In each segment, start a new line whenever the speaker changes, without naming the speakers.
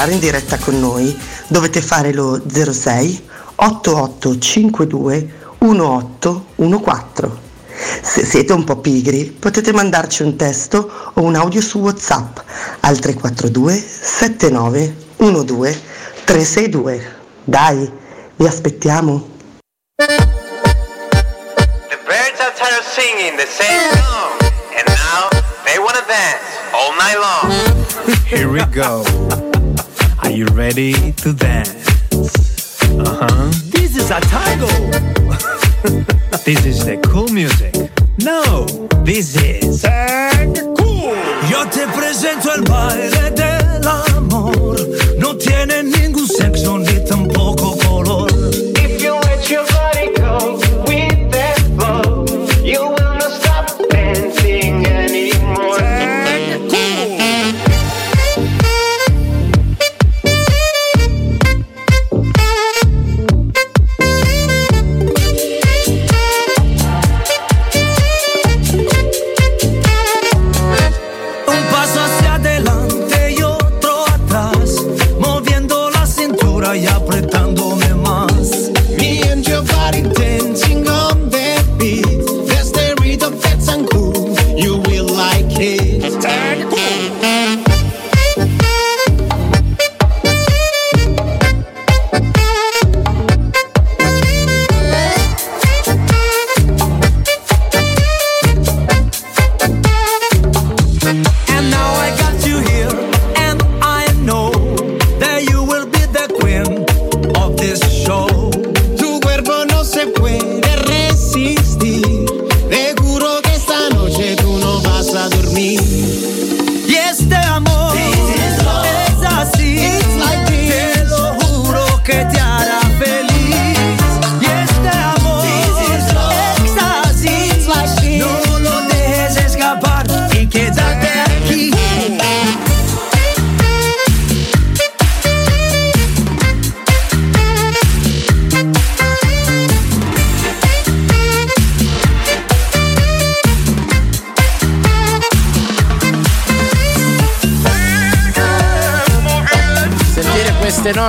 parlare in diretta con noi dovete fare lo 06 8852 1814. Se siete un po' pigri potete mandarci un testo o un audio su WhatsApp al 342 79 12 362. Dai, vi aspettiamo.
The birds are tired of singing the same song, and now they wanna dance all night long.
Here we go. Ready to dance?
me.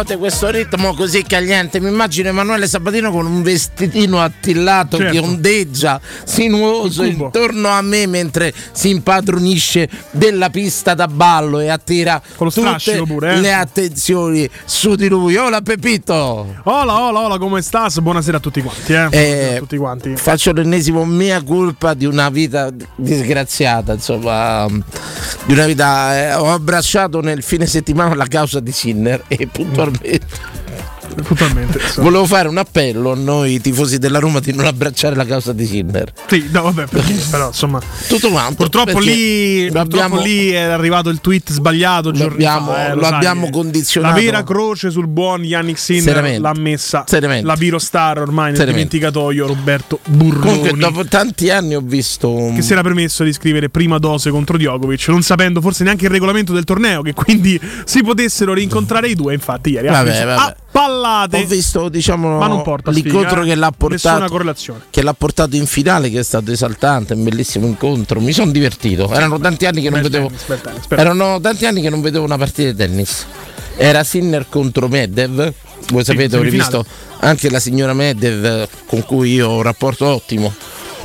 Note, questo ritmo così cagliente, mi immagino Emanuele Sabatino con un vestitino attillato che
Certo.
ondeggia, sinuoso intorno a me mentre si impadronisce della pista da ballo e attira tutte
pure, eh.
le attenzioni su di lui. Hola Pepito!
Hola, hola, hola, come stas? Buonasera a tutti quanti, eh. Buonasera a tutti quanti.
Faccio l'ennesimo mea colpa di una vita disgraziata, insomma, di una vita. eh, ho abbracciato nel fine settimana la causa di Sinner e puntualmente. vardı.
Puntualmente. insomma.
Volevo fare un appello a noi tifosi della Roma di non abbracciare la causa di Sinner.
Sì, no, vabbè, perché, però insomma.
Tutto quanto.
Purtroppo lì,
lo
purtroppo lì è arrivato il tweet sbagliato
Lo abbiamo-
fa, eh,
lo
sai,
abbiamo
eh.
condizionato.
La vera croce sul buon Yannick Sinner
Seriamente.
l'ha messa
Seriamente.
la virostar ormai nel dimenticatoio Roberto Burroni.
Comunque, dopo tanti anni ho visto. un-
che si era permesso di scrivere prima dose contro Djokovic, non sapendo forse neanche il regolamento del torneo, che quindi si potessero rincontrare i due. Infatti, ieri
Vabbè, vabbè.
a pallate.
Ho visto, diciamo,
Ma non porta
l'incontro
sfiga,
che l'ha portato. Che l'ha portato in finale, che è stato esaltante, un bellissimo incontro. Mi sono divertito. Erano tanti anni che non vedevo. Erano tanti anni che non vedevo una partita di tennis. Era Sinner contro Medvedev. Voi sapete, ho rivisto anche la signora Medvedev con cui io ho un rapporto ottimo.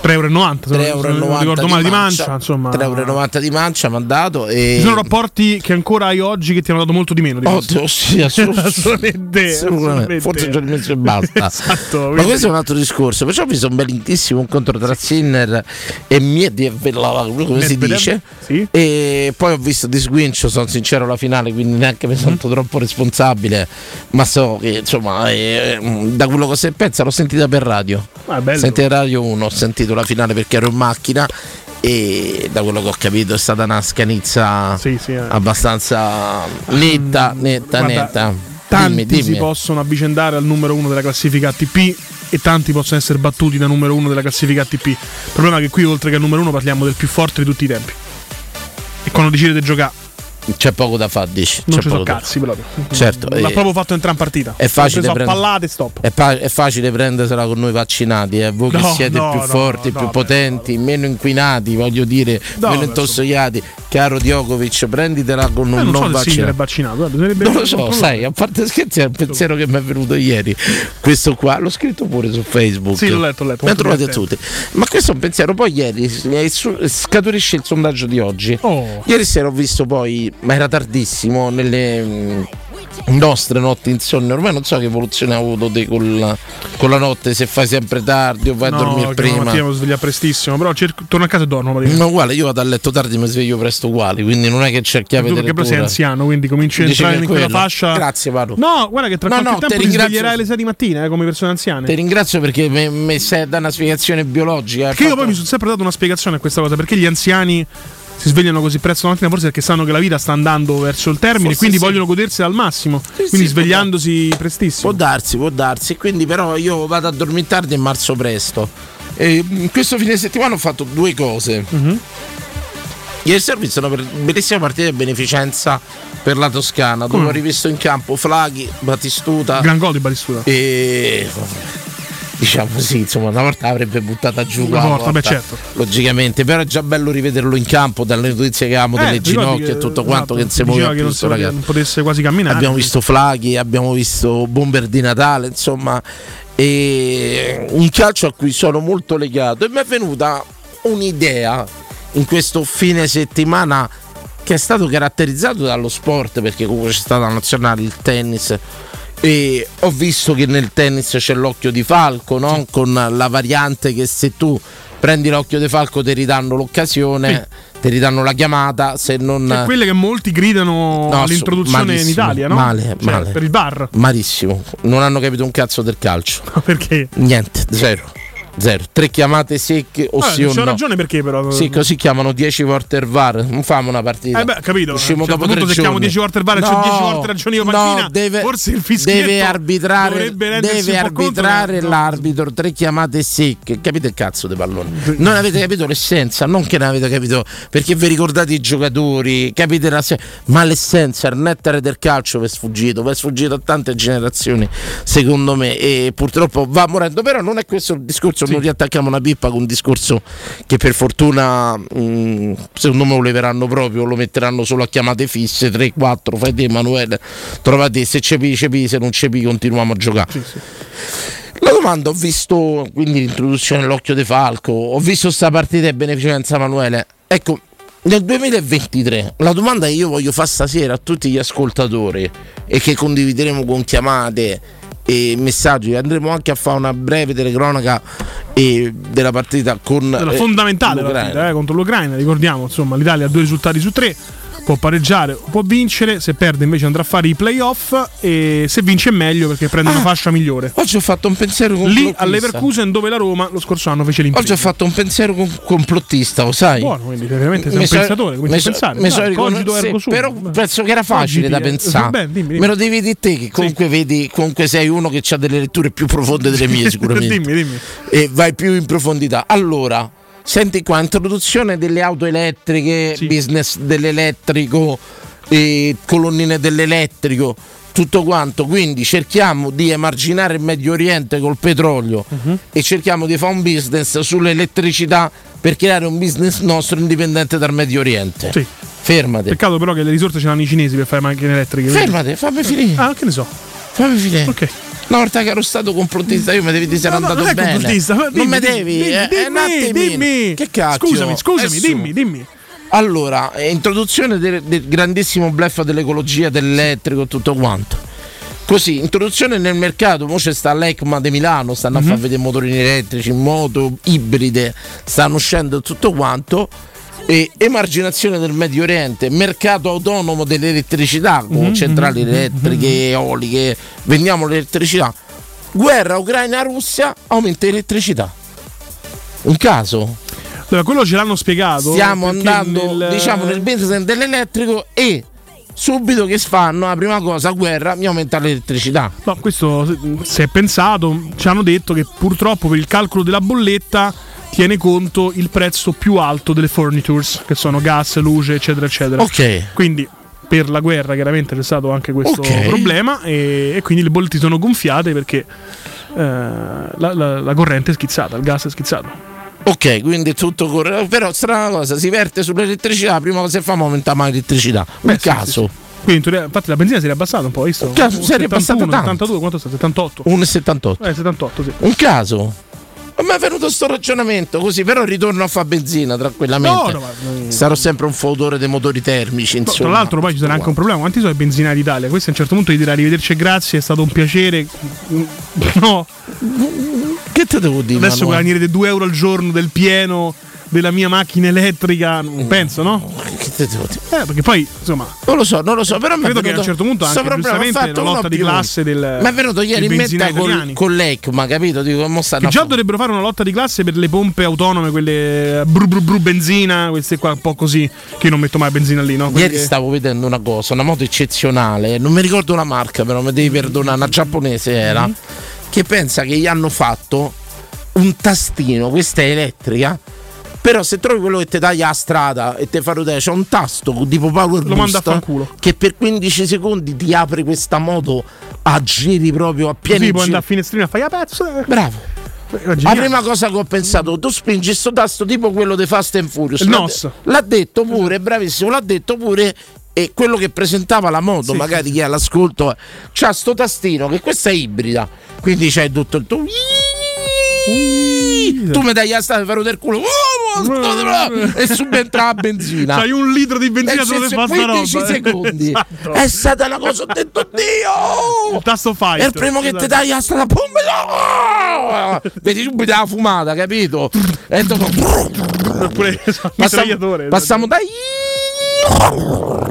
3,90 euro.
3,90 euro
non ricordo male di mancia, insomma.
3,90 euro di mancia mi ha dato. E...
Ci sono rapporti che ancora hai oggi che ti hanno dato molto di meno. Di
Oh,
questo.
sì, assolut-
assolutamente,
assolutamente.
assolutamente.
Forse già messo e basta.
esatto.
Ma questo è un altro discorso. Perciò ho visto un bellissimo incontro tra Sinner e Medvedev, come si dice.
sì.
E poi ho visto di sguincio, sono sincero, la finale, quindi neanche mi
Mm.
sento troppo responsabile. Ma so che insomma, eh, da quello che si pensa, l'ho sentita per radio.
Ah, bello.
Sentite Radio 1, ho sentito la finale perché ero in macchina. E da quello che ho capito è stata una scanizza
Sì, sì, eh.
abbastanza netta, netta,
Guarda,
netta.
Tanti
Dimmi,
si
dimmi.
possono avvicendare al numero uno della classifica ATP e tanti possono essere battuti da numero uno della classifica ATP. Il problema è che qui oltre che al numero uno parliamo del più forte di tutti i tempi. E quando decidete di giocare
c'è poco da fare, dici.
Non
c'è
ci sono cazzi proprio.
Certo,
L'ha
eh,
proprio fatto in partita.
È facile prendere-
pallate stop.
È, pa- è facile prendersela con noi vaccinati, eh. voi che
No,
siete
no,
più
no,
forti, più potenti, meno inquinati, voglio dire,
No,
meno intossicati. Caro Djokovic, prenditela con
Eh,
un
non so
non
Sinner è
vaccinato.
vaccinato. guarda,
Non lo so, sai, a parte scherzi, è un pensiero che mi è venuto ieri. Questo qua, l'ho scritto pure su Facebook.
Sì, l'ho letto, l'ho letto,
trovati a tutti. Ma questo è un pensiero. Poi ieri eh, scaturisce il sondaggio di oggi.
Oh.
Ieri sera ho visto poi, ma era tardissimo, nelle mh, nostre notti insonne. Ormai non so che evoluzione ha avuto te con la, con la notte, se fai sempre tardi o vai a
No,
dormire
che
prima.
Mattia mi sveglia prestissimo, però cerco- torno a casa e dormo.
Ma uguale, io vado a letto tardi mi sveglio presto uguale, quindi non è che c'è chiave
perché però sei anziano, quindi cominci a entrare
che
in quella fascia.
Grazie, Paolo.
No, guarda che tra
No,
qualche
no, te
tempo ti
ringrazio.
sveglierai alle 6 di mattina, eh, come persone anziane.
Ti ringrazio perché mi, sei da una spiegazione biologica. hai
Perché io
fatto-
poi mi sono sempre dato una spiegazione a questa cosa, perché gli anziani si svegliano così presto la mattina, forse perché sanno che la vita sta andando verso il termine,
Forse
quindi
sì.
vogliono godersela al massimo,
Sì,
quindi
sì, può
svegliandosi
Può
prestissimo.
darsi, può darsi. Quindi però io vado a dormire tardi e marzo presto. E in questo fine settimana ho fatto due cose.
Mhm.
Ieri sera ho visto una bellissima partita di beneficenza per la Toscana, dove
Come?
ho rivisto in campo Flaghi, Batistuta
Gran gol di Balistuta.
e diciamo sì, insomma, una volta avrebbe buttata giù
Una volta, beh, certo.
Logicamente, però è già bello rivederlo in campo dalle notizie che avevamo delle
Eh, ricordi
ginocchia e tutto quanto
esatto,
che non si muoveva
che
più
non,
ragazzo.
non potesse quasi camminare.
Abbiamo visto Flaghi, abbiamo visto Bomber di Natale, insomma, e un calcio a cui sono molto legato e mi è venuta un'idea in questo fine settimana che è stato caratterizzato dallo sport perché comunque c'è stata la nazionale, il tennis e ho visto che nel tennis c'è l'occhio di falco, no? con la variante che se tu prendi l'occhio di falco ti ridanno l'occasione, ti ridanno la chiamata, se non...
Cioè, quelle che molti gridano
No,
all'introduzione in Italia, no?
male,
Cioè,
male.
Per il bar.
Malissimo, non hanno capito un cazzo del calcio.
Perché?
Niente, zero. Zero. Tre chiamate secche o
Vabbè,
sì o no.
ragione perché però.
Sì, così chiamano 10 volte il VAR. Non famo una partita.
Eh beh, capito.
Usciamo
certo
dopo
punto se chiamo
giorni.
10 volte il VAR e c'ho 10 volte ragione io
no,
Panchina,
deve,
forse il fischietto
deve arbitrare, deve arbitrare
no.
l'arbitro. Tre chiamate secche. Capite il cazzo dei palloni? Non avete capito l'essenza, non che non avete capito perché vi ricordate i giocatori, capite la ma l'essenza, il nettare del calcio vi è sfuggito, vi è sfuggito a tante generazioni, secondo me, e purtroppo va morendo. Però non è questo il discorso, non riattacchiamo una pippa con un discorso che per fortuna mh, secondo me lo leveranno proprio, lo metteranno solo a chiamate fisse, 3, 4, fai te Emanuele, trovate se cepi, cepi, se non cepi continuiamo a giocare. La domanda ho visto quindi l'introduzione all'occhio di Falco, ho visto sta partita di beneficenza Emanuele. Ecco, nel 2023 la domanda che io voglio fare stasera a tutti gli ascoltatori e che condivideremo con chiamate e messaggi, andremo anche a fare una breve telecronaca eh, della partita con
Era
eh,
fondamentale la partita eh, contro l'Ucraina, ricordiamo, insomma, l'Italia ha due risultati su tre, può pareggiare o può vincere, se perde invece andrà a fare i playoff e se vince è meglio perché prende una
Ah.
fascia migliore.
Oggi ho fatto un pensiero
Lì
complottista.
a Leverkusen dove la Roma lo scorso anno fece
Oggi ho fatto un pensiero com- complottista, lo sai?
Buono, quindi veramente sei
Mi
un
so-
pensatore, a
so-
pensare.
mi so
Dai, cogito
sì, però penso che era facile da
eh.
pensare.
Beh, dimmi, dimmi.
Me lo devi dire te che comunque vedi, comunque sei uno che ha delle letture più profonde delle mie sicuramente.
dimmi, dimmi.
E vai più in profondità. Allora, senti qua, introduzione delle auto elettriche,
Sì.
business dell'elettrico, e colonnine dell'elettrico. Tutto quanto, quindi cerchiamo di emarginare il Medio Oriente col petrolio
Mhm.
e cerchiamo di fare un business sull'elettricità per creare un business nostro indipendente dal Medio Oriente.
Sì.
Fermate.
Peccato però che le risorse ce l'hanno i cinesi per fare macchine elettriche.
Fermate, fammi finire.
Ah, che ne so.
Fammi finire.
Ok.
Una volta che ero stato complottista, io mi devi dire se era
No, no,
andato
non
bene. non
dimmi,
mi
dimmi,
devi.
dimmi,
eh, eh, un
dimmi,
attimino.
dimmi.
Che cazzo?
Scusami, scusami, dimmi, dimmi.
Allora, introduzione del, del grandissimo bluff dell'ecologia, dell'elettrico e tutto quanto. Così, introduzione nel mercato, mo c'è sta l'ECMA di Milano, stanno
Mhm.
a far vedere motorini elettrici, moto ibride, stanno uscendo tutto quanto. E emarginazione del Medio Oriente, mercato autonomo dell'elettricità, con
Mhm,
centrali elettriche, eoliche, vendiamo l'elettricità. Guerra Ucraina-Russia, aumenta l'elettricità. Un caso?
Allora, quello ce l'hanno spiegato.
Stiamo andando,
nel-
diciamo, nel business dell'elettrico e subito che fanno la prima cosa, guerra, mi aumenta l'elettricità.
No, questo se è pensato, ci hanno detto che purtroppo per il calcolo della bolletta tiene conto il prezzo più alto delle furnitures, che sono gas, luce, eccetera, eccetera.
Ok.
Quindi per la guerra chiaramente c'è stato anche questo
Ok.
problema e, e quindi le bollette sono gonfiate perché eh, la, la- la corrente è schizzata, il gas è schizzato.
Ok, quindi tutto corre. Però strana cosa, si verte sull'elettricità, la prima cosa che fa è aumentare mai l'elettricità. Un
Beh, sì,
caso.
sì, sì. Quindi infatti la benzina si è abbassata un po', visto?
Cazzo, si è riabbassata
71,
tanto.
72, quanto sta? 78.
1,78.
Eh, 78, sì.
Un caso. Me è venuto sto ragionamento così, però ritorno a fare benzina tranquillamente.
No, no, ma-
Sarò sempre un fautore dei motori termici,
No,
insomma.
tra l'altro poi ci sarà anche un problema, quanti sono i benzinai d'Italia? Questo a un certo punto gli dirà arrivederci e grazie, è stato un piacere. No,
Che te devo dire?
adesso guadagnare 2 euro al giorno del pieno della mia macchina elettrica, non penso, no? Eh, perché poi, insomma,
Non lo so, non lo so, però
credo che a un certo punto anche
problema
giustamente la lotta di classe del
Mi è venuto ieri in mente
italiani.
con l'ECMA, capito? Dico, mo stanno
Che già dovrebbero fare una lotta di classe per le pompe autonome, quelle bru bru bru benzina, queste qua un po' così, che io non metto mai benzina lì, no? Quelle
Ieri
che-
stavo vedendo una cosa, una moto eccezionale, non mi ricordo la marca, però mi devi perdonare, una giapponese era,
Mhm.
che pensa che gli hanno fatto un tastino, questa è elettrica, però se trovi quello che ti taglia la strada e ti fa rotare, c'è un tasto tipo power
Lo manda a
boost
fanculo.
che per 15 secondi ti apre questa moto a giri proprio a pieni
Così puoi andare a finestrina a fare a pezzo. eh.
Bravo. La prima cosa che ho pensato, tu spingi sto tasto tipo quello di Fast and Furious. L'ha-. L'ha detto pure, bravissimo, l'ha detto pure. E quello che presentava la moto,
Sì,
magari chi è all'ascolto, eh, c'ha sto tastino che questa è ibrida. Quindi c'hai tutto il tuo. Tu mi dai la strada per fare del culo. E subentra la benzina.
C'hai un litro di benzina
E
dove
se-
fa sta
15
roba.
secondi.
Esatto.
È stata una cosa, ho detto Dio!
Il tasto fight.
È il primo che ti
Esatto.
dai a strada, pum, no! vedi subito la fumata, capito? E dopo, passiamo, passiamo dai.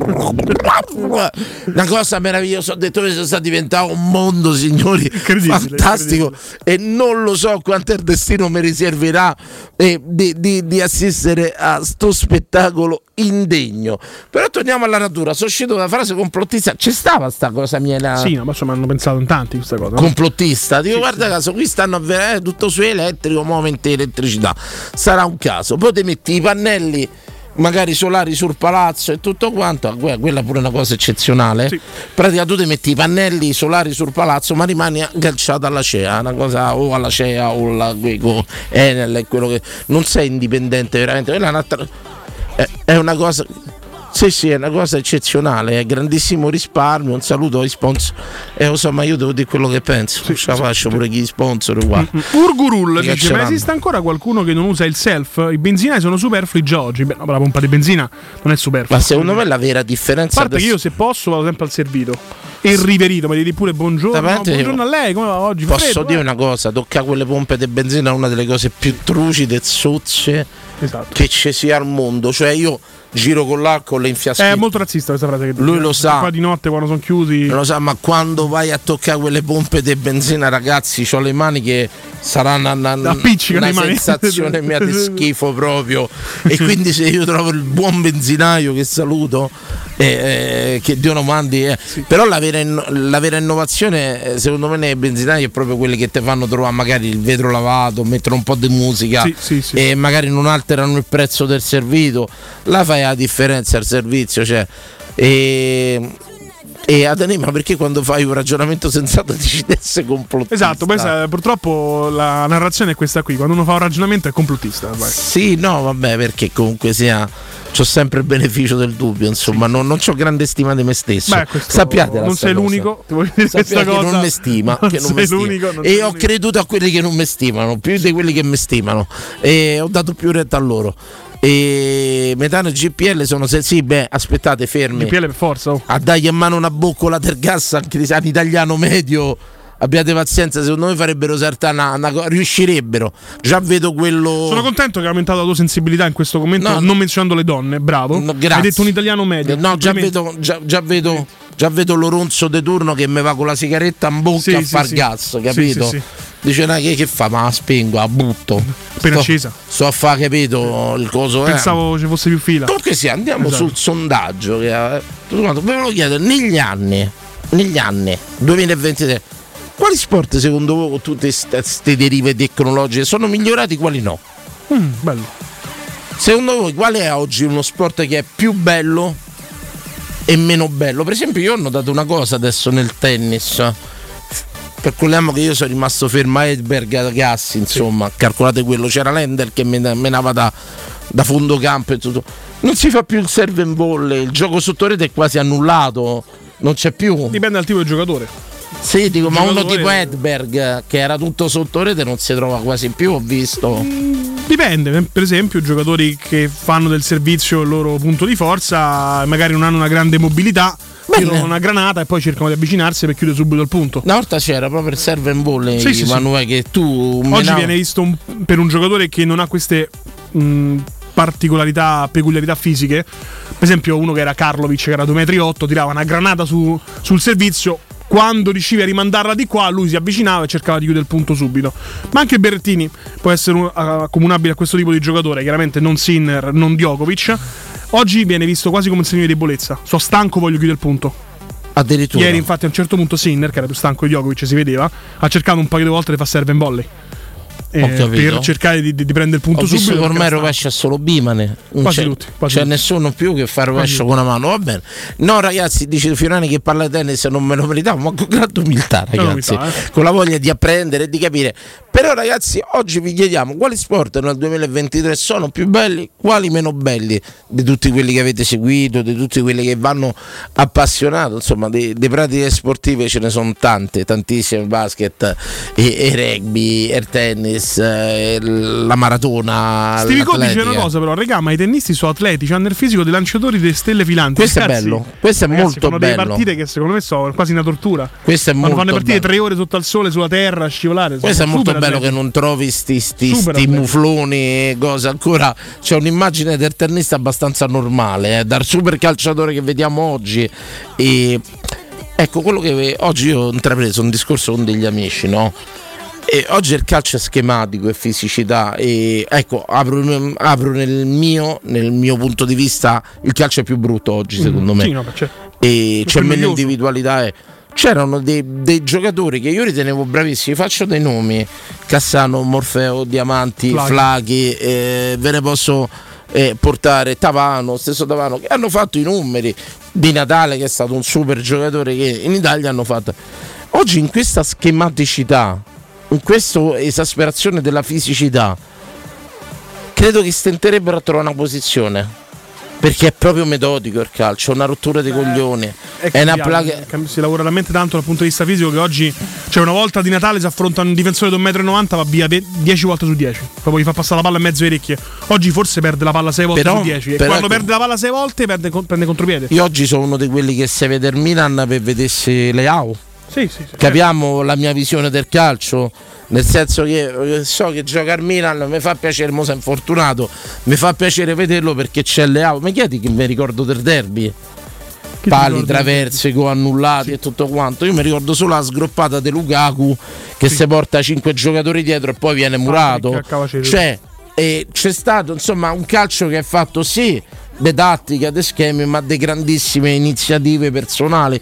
Una cosa meravigliosa, ho detto questo sta diventando un mondo, signori, fantastico. E non lo so quanto il destino mi riserverà eh, di, di- di assistere a sto spettacolo indegno. Però torniamo alla natura. Sono uscito da frase complottista. C'è stava sta cosa mia?
Sì, no, ma insomma hanno pensato in tanti questa cosa.
complottista. Dico, guarda caso, qui stanno a vedere tutto su elettrico, momenti elettricità. Sarà un caso. Poi ti metti i pannelli magari solari sul palazzo e tutto quanto, que- quella pure è una cosa eccezionale.
Sì.
Pratica tu ti metti i pannelli solari sul palazzo, ma rimani agganciato alla CEA, una cosa o alla CEA o alla Guico, Enel, è quello che non sei indipendente veramente. Quella è, un'altra- è una cosa sì, sì, è una cosa eccezionale, è grandissimo risparmio. Un saluto ai sponsor. E insomma, io devo dire quello che penso. Ce la faccio pure chi sponsor qua.
Urgurul
Che
dice:
ce
Ma esiste ancora qualcuno che non usa il self? I benzinai sono superflui già oggi. Beh, no, la pompa di benzina non è superflua.
Ma secondo me la vera
A
differenza
parte che io se posso vado sempre al servito. E riverito, mi devi pure buongiorno.
Parte-
buongiorno a lei, come va oggi?
Posso
freddo,
dire
eh?
una cosa, toccare quelle pompe di benzina è una delle cose più trucide e zozze
Esatto.
che ci sia al mondo. Cioè io giro con l'alcol e infiaschito.
È molto razzista questa frase che dice.
Lui lo sa.
Qua di notte quando sono chiusi.
Non lo sa, ma quando vai a toccare quelle pompe di benzina, ragazzi, ho le mani che saranno una, una, una
le
sensazione mia di schifo proprio. E quindi se io trovo il buon benzinaio che saluto, eh, eh, che Dio lo mandi. eh. Però la vera, la vera innovazione, eh, secondo me, nei benzinai è proprio quelli che ti fanno trovare magari il vetro lavato, mettono un po' di musica
Sì, sì, sì.
e magari non alterano il prezzo del servito. La fai la differenza al servizio, cioè. E, e Adani, ma perché quando fai un ragionamento sensato dici di essere complottista?
Esatto, sa- purtroppo la narrazione è questa qui. Quando uno fa un ragionamento è complottista. vai.
Sì, no, vabbè, perché comunque sia. C'ho sempre il beneficio del dubbio, insomma, non, non ho grande stima di me stesso.
Beh,
Sappiate
non sei l'unico, ti voglio dire
Sappiate
questa
che
cosa.
non mi stima,
Non
non mi stima.
l'unico,
e ho
l'unico.
creduto a quelli che non mi stimano, più di quelli che mi stimano, e ho dato più retta a loro. E metano e GPL sono se sì, beh, aspettate, fermi.
GPL per forza. oh.
a dargli in mano una boccola del gas anche di- ad italiano medio abbiate pazienza secondo me farebbero saltare riuscirebbero già vedo quello
Sono contento che ha aumentato la tua sensibilità in questo commento,
No.
non menzionando le donne. Bravo.
No, grazie.
Hai detto un italiano medio.
no già vedo già, già vedo già vedo l'oronzo de turno che mi va con la sigaretta in bocca
Sì,
a
sì,
far
sì.
gas capito
sì, sì.
Dice "Nah, che, che fa ma la spengo la butto
Appena
sto,
accesa.
sto a fare capito il coso eh.
Pensavo ci fosse più fila.
Comunque sì, andiamo
Esatto.
sul sondaggio. Che, eh, tutto quanto. ve lo chiedo, negli anni, negli anni 2023, quali sport secondo voi con tutte queste derive tecnologiche sono migliorati, quali no?
Mm, bello.
Secondo voi qual è oggi uno sport che è più bello e meno bello. Per esempio, io ho notato una cosa adesso nel tennis. Calcoliamo che io sono rimasto fermo a Edberg Gassi, insomma, calcolate quello, c'era Lender che men- menava da, da fondo campo e tutto. Non si fa più il serve and volley, il gioco sotto rete è quasi annullato, non c'è più.
Dipende dal tipo di giocatore.
Sì, dico, ma uno tipo Edberg che era tutto sotto rete non si trova quasi più, ho visto.
Dipende, per esempio, giocatori che fanno del servizio il loro punto di forza, magari non hanno una grande mobilità. Tirano una granata e poi cercano di avvicinarsi per chiudere subito il punto.
Una volta c'era proprio il serve and volley,
Sì, sì.
Emanuele, che tu
Oggi
menavi-
viene visto un- per un giocatore che non ha queste mh, particolarità, peculiarità fisiche. Per esempio, uno che era Karlovic, che era 2,8 m, tirava una granata su- sul servizio. Quando riusciva a rimandarla di qua, lui si avvicinava e cercava di chiudere il punto subito. Ma anche Berrettini può essere un- accomunabile a questo tipo di giocatore, chiaramente non Sinner, non Djokovic. Oggi viene visto quasi come un segno di debolezza. Sono stanco, voglio chiudere il punto.
addirittura.
Ieri, infatti, a un certo punto Sinner, che era più stanco di Djokovic, si vedeva, ha cercato un paio di volte di fare serve and volley. Eh, per cercare di, di- prendere il punto
Ho
subito.
ormai rovescia solo Bimane. Non
Quasi
c'è,
tutti, quasi
c'è
tutti.
nessuno più che fa rovescio
Quasi
con una mano. Va bene. No, ragazzi, dice Fiorani che parla di tennis non me lo meritavo, ma con grande umiltà, ragazzi.
umiltà, eh.
Con la voglia di apprendere e di capire. Però, ragazzi, oggi vi chiediamo quali sport nel 2023 sono più belli, quali meno belli di tutti quelli che avete seguito, di tutti quelli che vanno appassionato. Insomma, di, pratiche sportive ce ne sono tante, tantissime: basket, e, e rugby, e il tennis, eh, la maratona.
Stevie Co dice una cosa, però, regà, ma i tennisti sono atletici, hanno il fisico dei lanciatori delle stelle filanti.
Questo è
Scherzi?
bello, questo è
Ragazzi,
molto
fanno delle
bello.
partite che secondo me sono quasi una tortura.
Questo è
Quando
molto
fanno le partite
bello.
tre ore sotto al sole, sulla terra, a scivolare.
Questo è
sono
molto bello che non trovi sti, sti, sti mufloni e cose ancora. C'è un'immagine del tennista abbastanza normale, eh, dal super calciatore che vediamo oggi. E ecco quello che oggi io ho intrapreso un discorso con degli amici, no? E oggi il calcio è schematico e fisicità e ecco apro, apro nel, mio, nel mio punto di vista il calcio è più brutto oggi secondo me
Sì, no, perché-
e c'è meno individualità. eh. C'erano dei, dei giocatori che io ritenevo bravissimi, faccio dei nomi: Cassano, Morfeo, Diamanti,
Flaghi.
Flaghi, eh, ve ne posso eh, portare Tavano, stesso Tavano, che hanno fatto i numeri di Natale, che è stato un super giocatore che in Italia hanno fatto. Oggi in questa schematicità, in questa esasperazione della fisicità, credo che stenterebbero a trovare una posizione. Perché è proprio metodico il calcio, è una rottura dei coglioni.
È
È una plaga.
si lavora talmente tanto dal punto di vista fisico che oggi, cioè una volta di Natale si affronta un difensore di 1,90 m va via 10 volte su 10. Proprio gli fa passare la palla in mezzo ai orecchie. Oggi forse perde la palla 6 volte
Però-
su 10. E quando
ecco-
perde la palla 6 volte perde, prende contropiede.
Io oggi sono uno di quelli che se vede il Milan per vedesse Leao.
Sì, sì, sì.
Capiamo la mia visione del calcio. Nel senso che eh, so che gioca al Milan, mi fa piacere, mo è infortunato, mi fa piacere vederlo perché c'è Leao. Ma chiedi che mi ricordo del derby?
Ti
Pali, traverse, go annullati e tutto quanto. Io mi ricordo solo la sgroppata di Lukaku che si porta 5 giocatori dietro e poi viene murato.
a Cavacere.
Cioè, eh, c'è stato insomma un calcio che è fatto sì, de tattica, de schemi, ma di grandissime iniziative personali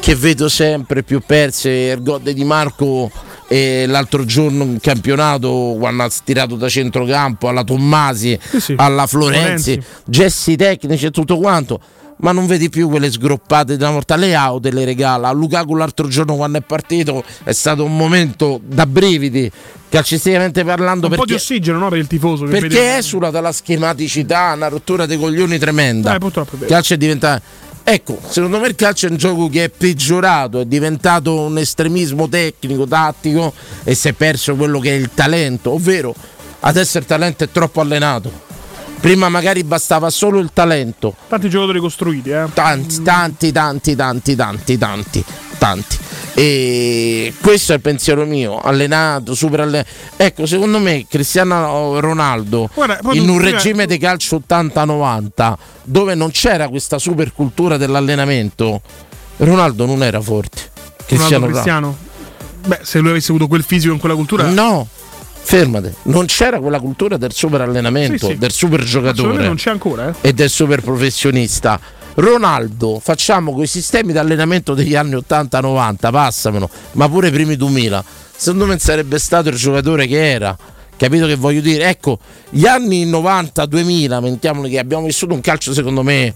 che vedo sempre più perse. Il gol di Marco e l'altro giorno in campionato quando ha tirato da centrocampo alla Tommasi,
sì.
alla Florenzi,
Florenzi.
gesti tecnici e tutto quanto. Ma non vedi più quelle sgroppate della morta. Le auto le regala. A Lukaku l'altro giorno quando è partito è stato un momento da brividi, calcisticamente parlando.
Un po' di
perché
ossigeno no, per il tifoso. che vede-
perché esula dalla schematicità, una rottura dei coglioni tremenda.
Eh, purtroppo è vero.
calcio è diventato. Ecco, secondo me il calcio è un gioco che è peggiorato, è diventato un estremismo tecnico, tattico e si è perso quello che è il talento, ovvero adesso il talento è troppo allenato. Prima magari bastava solo il talento,
Tanti giocatori costruiti, eh.
tanti, tanti, tanti, tanti, tanti, tanti, tanti. E questo è il pensiero mio, allenato, super allenato. Ecco, secondo me Cristiano Ronaldo
Guarda,
in un regime di calcio 80-90 dove non c'era questa super cultura dell'allenamento, Ronaldo non era forte. Cristiano
Ronaldo. Cristiano. Beh, se lui avesse avuto quel fisico in quella cultura.
No, fermate, non c'era quella cultura del super allenamento,
Sì, sì.
del super giocatore
non c'è ancora, eh.
e del super professionista. Ronaldo, facciamo quei sistemi di allenamento degli anni 80-90, passamelo, ma pure i primi 2000. Secondo me sarebbe stato il giocatore che era. Capito che voglio dire? Ecco, gli anni 90-2000, mettiamoli che abbiamo vissuto un calcio secondo me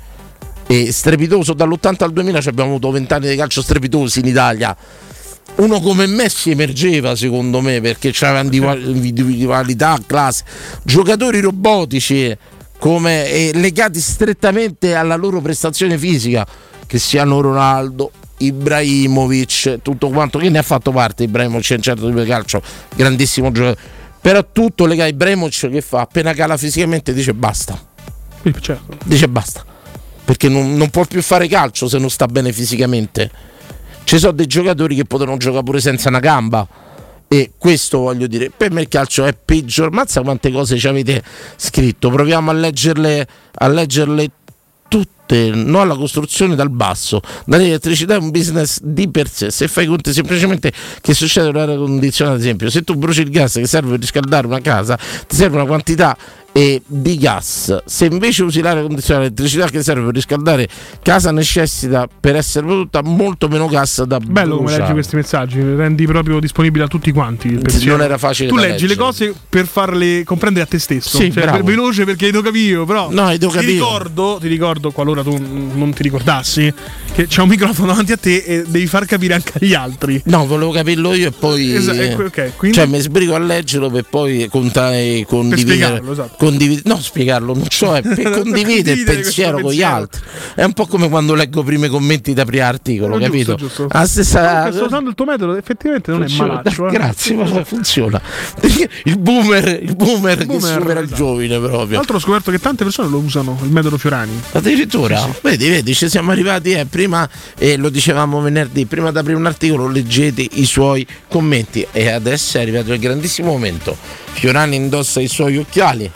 e strepitoso. Dall'80 al 2000 ci abbiamo avuto vent'anni di calcio strepitosi in Italia. Uno come Messi emergeva secondo me perché c'era individualità, classe, giocatori robotici come eh, legati strettamente alla loro prestazione fisica, che siano Ronaldo, Ibrahimovic, tutto quanto, che ne ha fatto parte Ibrahimovic in certo tipo di calcio, grandissimo giocatore, però tutto legato a Ibrahimovic che fa, appena cala fisicamente dice basta,
certo.
dice basta, perché non, non può più fare calcio se non sta bene fisicamente. Ci sono dei giocatori che potevano giocare pure senza una gamba. E questo voglio dire, per me il calcio è peggior. Mazza quante cose ci avete scritto. Proviamo a leggerle, a leggerle tutte, no alla costruzione dal basso. L'elettricità è un business di per sé. Se fai conto semplicemente che succede un'aria condizionata, ad esempio, se tu bruci il gas che serve per riscaldare una casa, ti serve una quantità eh, di gas. Se invece usi l'aria condizionata, l'elettricità che serve per riscaldare casa necessita per essere prodotta molto meno gas da
Bello come leggi questi messaggi, rendi proprio disponibili a tutti quanti.
non era facile
Tu leggi le
leggere.
cose per farle comprendere a te stesso.
Sì,
cioè, per veloce perché devo capire, però.
No,
ti ricordo, ti ricordo, qualora tu non ti ricordassi, che c'è un microfono davanti a te e devi far capire anche agli altri.
No, volevo capirlo io e poi.
Esa- ecco, ok, quindi-
Cioè, mi sbrigo a leggerlo per poi contare, condividere.
spiegarlo, esatto.
condivide- no, spiegarlo, non so, è per condividere il pensiero con gli altri. È un po' come quando leggo prima i commenti da primo articolo,
Giusto,
capito?
giusto.
La stessa.
Sto usando il tuo metodo, effettivamente non
Funziona.
è malaccio. eh.
Grazie, ma funziona. Il boomer, il boomer, che
Boomer,
supera il
esatto.
giovane
Tra
proprio.
l'altro ho scoperto che tante persone lo usano, il metodo Fiorani.
Addirittura, vedi, vedi, ci siamo arrivati. Eh, prima, eh, lo dicevamo venerdì, prima di aprire un articolo, leggete i suoi commenti. E adesso è arrivato il grandissimo momento. Fiorani indossa i suoi occhiali,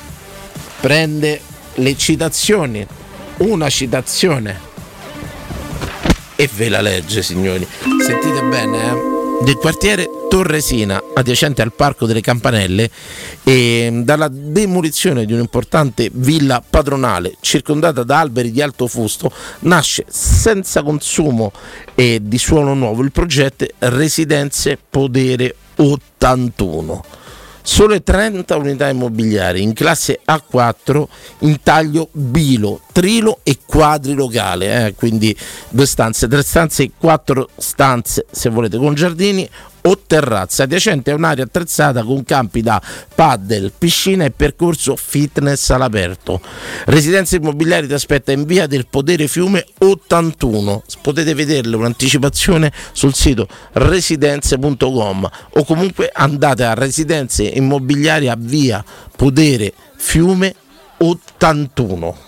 prende le citazioni, una citazione e ve la legge, signori. Sentite bene, eh? Del quartiere Torresina, adiacente al Parco delle Campanelle, e dalla demolizione di un'importante villa padronale circondata da alberi di alto fusto, nasce senza consumo eh, di suolo nuovo il progetto Residenze Podere 81. Sole 30 unità immobiliari in classe A4 in taglio bilo, trilo e quadrilocale, eh, quindi due stanze, tre stanze e quattro stanze se volete con giardini o terrazze, adiacente a un'area attrezzata con campi da paddle, piscina e percorso fitness all'aperto. Residenze immobiliari ti aspetta in via del Podere Fiume 81. Potete vederle un'anticipazione sul sito residenze.com o comunque andate a residenze immobiliari a via Podere Fiume 81.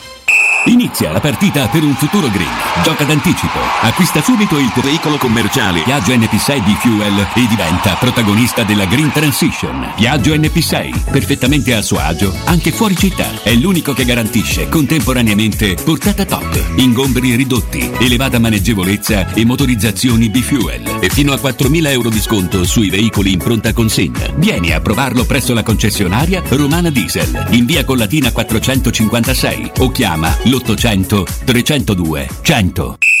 Inizia la partita per un futuro green. Gioca d'anticipo. Acquista subito il tuo veicolo commerciale Piaggio NP6 di Fuel e diventa protagonista della Green Transition. Piaggio NP6, perfettamente a suo agio, anche fuori città. È l'unico che garantisce contemporaneamente portata top, ingombri ridotti, elevata maneggevolezza e motorizzazioni B-Fuel. E fino a 4.000 euro di sconto sui veicoli in pronta consegna. Vieni a provarlo presso la concessionaria Romana Diesel, in via Collatina 456 o chiama l'800 302 100.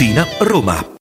Tiburtina, Roma.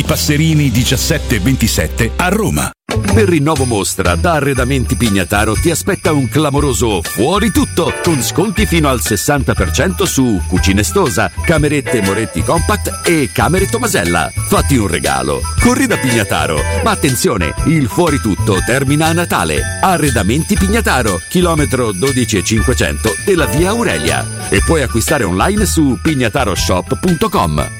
Giovanni Passerini 1727 a Roma.
Per Rinnovo Mostra da Arredamenti Pignataro ti aspetta un clamoroso fuori tutto con sconti fino al 60% su cucine Stosa, camerette Moretti Compact e camere Tomasella. Fatti un regalo. Corri da Pignataro. Ma attenzione, il fuori tutto termina a Natale. Arredamenti Pignataro, chilometro 12500 della via Aurelia. E puoi acquistare online su pignataroshop.com.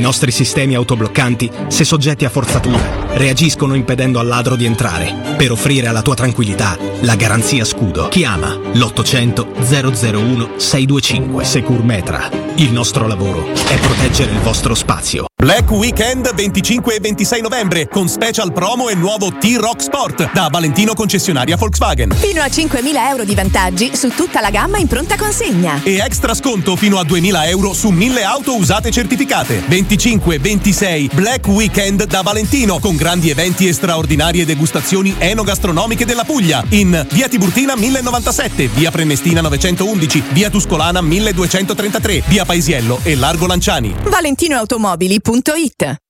I nostri sistemi autobloccanti, se soggetti a forzatura, reagiscono impedendo al ladro di entrare, per offrire alla tua tranquillità la garanzia scudo. Chiama l'800 001 625 Securmetra. Il nostro lavoro è proteggere il vostro spazio.
Black Weekend 25 e 26 novembre con special promo e nuovo T-Rock Sport da Valentino concessionaria Volkswagen.
Fino a 5.000 euro di vantaggi su tutta la gamma in pronta consegna.
E extra sconto fino a 2.000 euro su 1.000 auto usate certificate. 20 25-26 Black Weekend da Valentino con grandi eventi e straordinarie degustazioni enogastronomiche della Puglia in Via Tiburtina 1097, Via Prenestina 911, Via Tuscolana 1233, Via Paisiello e Largo Lanciani.
ValentinoAutomobili.it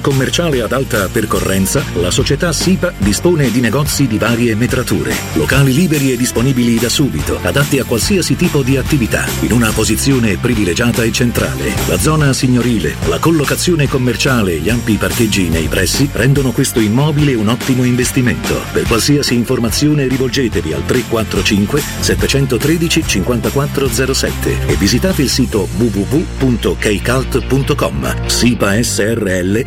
commerciale ad alta percorrenza, la società SIPA dispone di negozi di varie metrature, locali liberi e disponibili da subito, adatti a qualsiasi tipo di attività, in una posizione privilegiata e centrale. La zona signorile, la collocazione commerciale e gli ampi parcheggi nei pressi rendono questo immobile un ottimo investimento. Per qualsiasi informazione rivolgetevi al 345 713 5407 e visitate il sito www.keicalt.com. SIPA SRL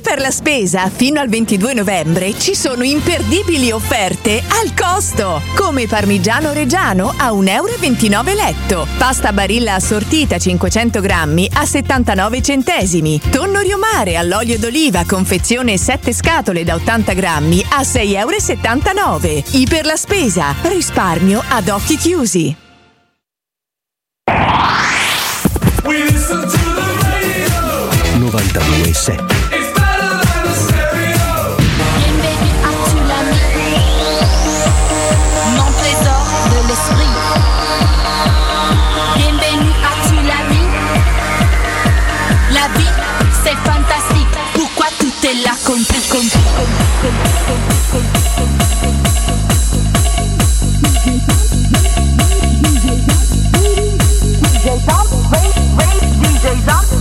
per la spesa fino al 22 novembre ci sono imperdibili offerte al costo, come parmigiano reggiano a 1,29 euro letto, pasta barilla assortita 500 grammi a 79 centesimi, tonno riomare all'olio d'oliva confezione 7 scatole da 80 grammi a 6,79 euro. I per la spesa, risparmio ad occhi chiusi.
We 92 7 Pourquoi tout est là compris, compris, DJ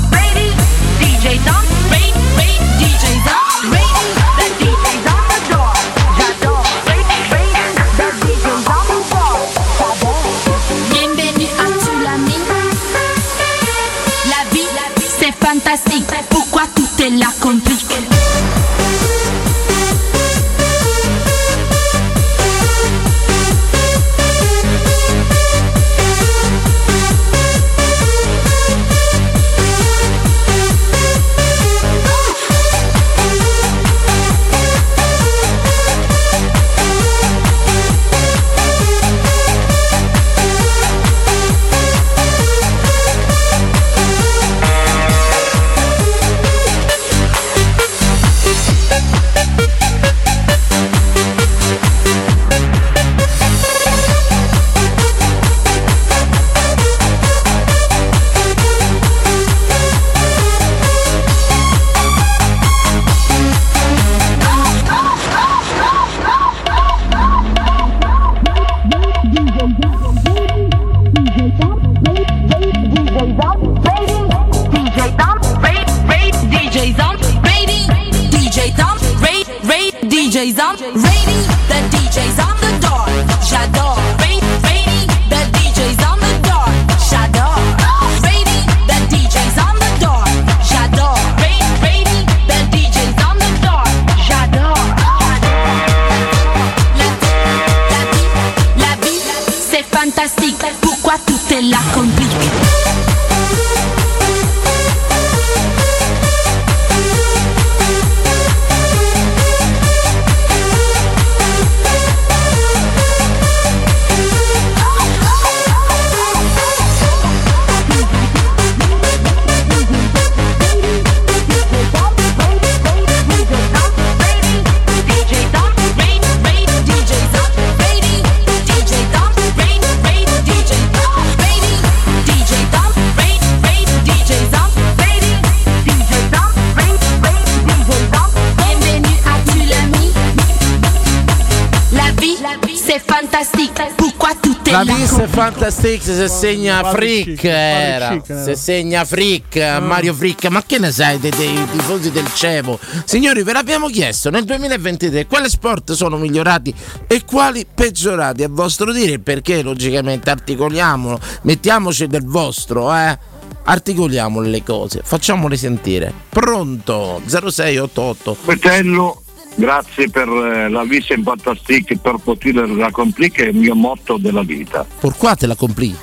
fantastic se segna Frick era. Se segna Frick, Mario Frick, ma che ne sai dei, dei tifosi del Cevo? Signori, ve l'abbiamo chiesto nel 2023 quali sport sono migliorati e quali peggiorati a vostro dire? Perché logicamente articoliamolo, mettiamoci del vostro, eh. Articoliamo le cose, facciamole sentire. Pronto? 0688
Fratello, grazie per eh, la vita in fantastic per poter raccontare che è il mio motto della vita.
Pourquoi te la compli?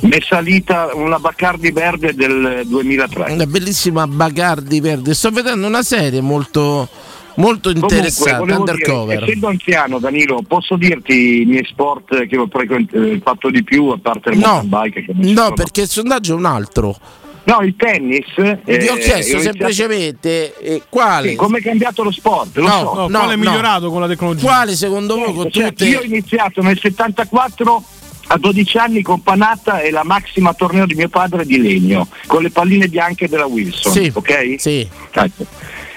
Mi è salita una Bacardi verde del 2003.
Una bellissima Bacardi verde. Sto vedendo una serie molto, molto interessante,
volevo
undercover.
Dire, essendo anziano, Danilo, posso dirti i miei sport che ho eh, fatto di più, a parte il
No,
mountain bike?
No, perché il sondaggio è un altro.
No, il tennis.
Ti ho
eh,
chiesto semplicemente eh, quale.
Sì, come è cambiato lo sport? Lo
No,
so.
no, quale è
No. migliorato con la tecnologia?
Quale secondo voi con
Certo,
tutte
Io ho iniziato nel 74 a 12 anni con Panatta e la maxima torneo di mio padre di legno, con le palline bianche della Wilson.
Sì,
ok?
Sì.
Ecco.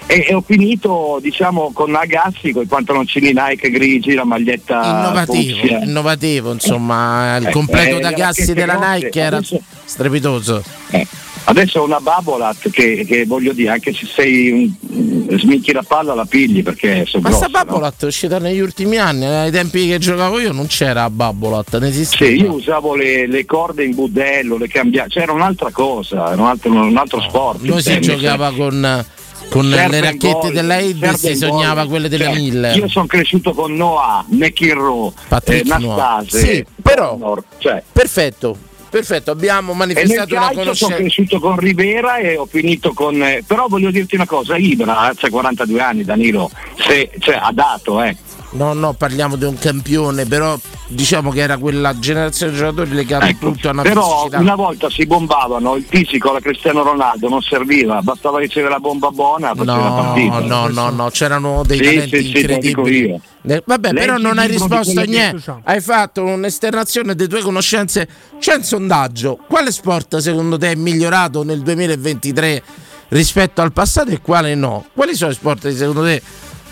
E, e ho finito diciamo con Agassi, con i pantaloncini Nike grigi, la maglietta
innovativo, innovativo, insomma, il
Eh,
completo
eh,
da gassi della Nike era
adesso-
strepitoso.
Eh, Adesso ho una Babolat che, che voglio dire, anche se sei un, sminchi la palla la pigli perché sono
Ma
grossa,
sta Babolat è uscita negli ultimi anni, ai tempi che giocavo io non c'era Babolat, ne esisteva.
Sì, io usavo le, le corde in budello, le cambiavo, c'era un'altra cosa, era un altro, un altro sport.
Noi si
tennis.
giocava con, con
Serve
le racchette della e
serve
si sognava quelle della
Cioè,
Miller.
Io sono cresciuto con Noah, McInroe, eh. Nastase,
Sì, però-
Connor, cioè,
Perfetto, perfetto, abbiamo manifestato una
calcio sono
conoscenza.
cresciuto con Rivera e ho finito con... eh, però voglio dirti una cosa, Ibra, c'ha 42 anni Danilo, se, cioè, ha dato, eh.
No, no, parliamo di un campione, però diciamo che era quella generazione di giocatori legati tutto a una
Però
fisicità.
una volta si bombavano, il fisico alla Cristiano Ronaldo non serviva, bastava ricevere la bomba buona per la
No,
partita.
no, no, no, c'erano dei
Sì,
talenti
sì, sì,
incredibili. Eh, Vabbè,
Leggi
però non hai risposto a niente. Hai fatto un'esternazione delle tue conoscenze. C'è un sondaggio. Quale sport secondo te è migliorato nel 2023 rispetto al passato e quale no? Quali sono i sport che secondo te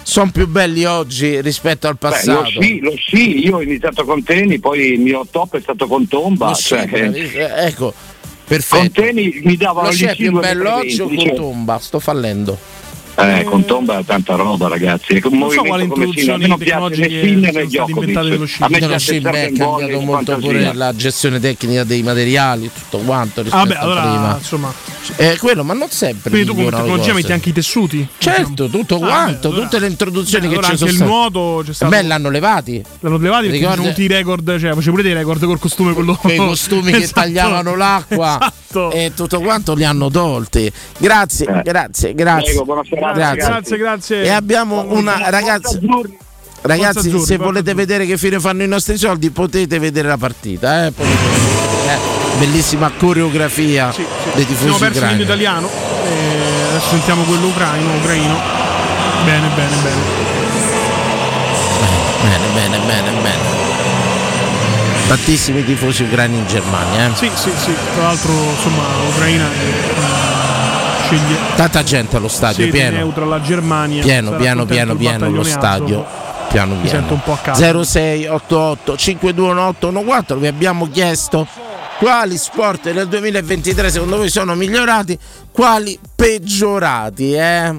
sono più belli oggi rispetto al
Beh,
passato?
lo sci, lo sci, io ho iniziato con Teni, poi il mio top è stato con Tomba.
Lo sci,
cioè,
eh, ecco, perfetto.
Con Teni mi davano
Lo sci è più
2,20
bello oggi o con tomba? Sto fallendo.
Eh, con Tomba è tanta roba, ragazzi. È un
Non so
me
introduzioni
non piace né Sinner
sono
né
state
Djokovic.
sci.
A me piace
sci beh, è cambiato molto
fantasia.
pure la gestione tecnica dei materiali, tutto quanto rispetto
Vabbè, allora
prima.
insomma.
Eh, quello, ma non sempre.
Quindi tu come tecnologia metti anche i tessuti?
Certo, tutto
Ah,
quanto,
beh, allora-
tutte le introduzioni
beh,
che
allora
ci sono
anche il
state.
nuoto c'è stato-
Beh, l'hanno levati.
L'hanno levati perché sono venuti i record, cioè facevo pure dei record col costume quello.
Quei costumi che
Esatto.
tagliavano l'acqua
Esatto.
e tutto quanto li hanno tolti. Grazie, grazie, grazie.
Prego, buona serata,
grazie.
Grazie, grazie.
E abbiamo una ragazzi. Ragazzi,
azzurri,
se
forza
volete vedere che fine fanno i nostri soldi, potete vedere la partita. Eh? Eh, Bellissima coreografia dei
Abbiamo
tifosi
perso l'inno
ucraini.
italiano. e adesso sentiamo quello ucraino, ucraino. Bene, bene, bene.
Bene, bene, bene, bene. Tantissimi tifosi ucraini in Germania. Eh?
Sì, sì, sì. Tra l'altro, insomma, l'Ucraina eh, sceglie
Tanta gente allo stadio, pieno.
neutra alla Germania.
Pieno,
Sarà
pieno, pieno, pieno lo
battaglione
stadio. Piano piano.
sento un po' a casa.
0688 521814 vi abbiamo chiesto quali sport nel 2023 secondo voi sono migliorati, quali peggiorati, eh?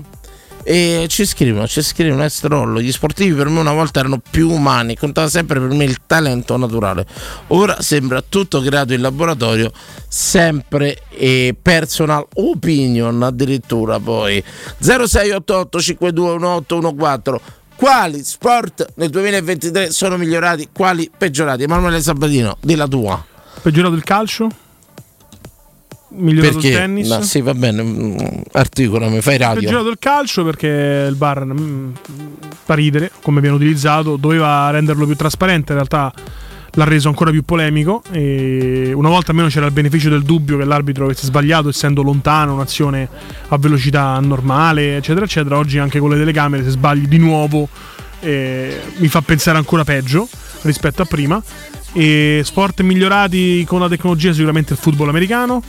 E ci scrivono, ci scrivono Estrollo, gli sportivi per me una volta erano più umani, contava sempre per me il talento naturale. Ora sembra tutto creato in laboratorio, sempre e personal opinion addirittura poi. 0688 521814 quali sport nel 2023 sono migliorati, quali peggiorati? Emanuele Sabatino, la tua.
Peggiorato il calcio? Migliorato
Perché?
il tennis?
No, sì, va bene, mm, articolami, fai radio.
Peggiorato il calcio perché il bar mm, fa ridere, come viene utilizzato, doveva renderlo più trasparente, in realtà l'ha reso ancora più polemico e una volta almeno c'era il beneficio del dubbio che l'arbitro avesse sbagliato essendo lontano, un'azione a velocità normale, eccetera, eccetera. Oggi anche con le telecamere se sbagli di nuovo eh, mi fa pensare ancora peggio rispetto a prima. E sport migliorati con la tecnologia sicuramente il football americano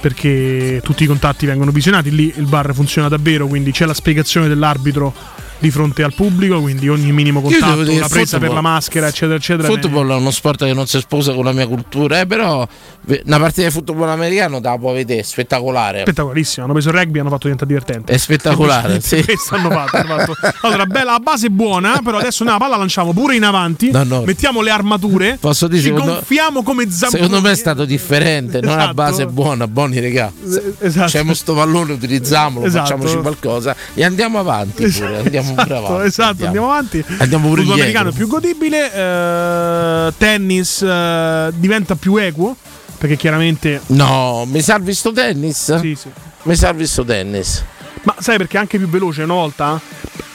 perché tutti i contatti vengono visionati, lì il bar funziona davvero, quindi c'è la spiegazione dell'arbitro di fronte al pubblico, quindi ogni minimo contatto,
dire,
una presa per la maschera, eccetera, eccetera.
Il football è uno sport che non si sposa con la mia cultura, eh, però eh, una partita di football americano te la puoi vedere, spettacolare.
Spettacolarissimo, hanno preso il rugby e hanno fatto diventare divertente.
È spettacolare, sì.
Questo hanno fatto, hanno fatto. Allora, bella, la base è buona, però adesso la palla lanciamo pure in avanti,
No, no.
mettiamo le armature,
Posso dire,
ci
secondo-
gonfiamo come zamponi.
Secondo me è stato differente, non la
Esatto.
base è buona, buoni regà.
esatto.
C'è sto pallone, utilizziamolo,
Esatto.
facciamoci qualcosa e andiamo avanti pure, andiamo pure
Esatto,
avanti.
esatto, andiamo avanti.
Andiamo pure
Football americano è più godibile, eh, tennis eh, diventa più equo, perché chiaramente
No, mi salvi sto tennis?
Sì, sì.
Mi salvi sto tennis.
Ma sai perché è anche più veloce una volta?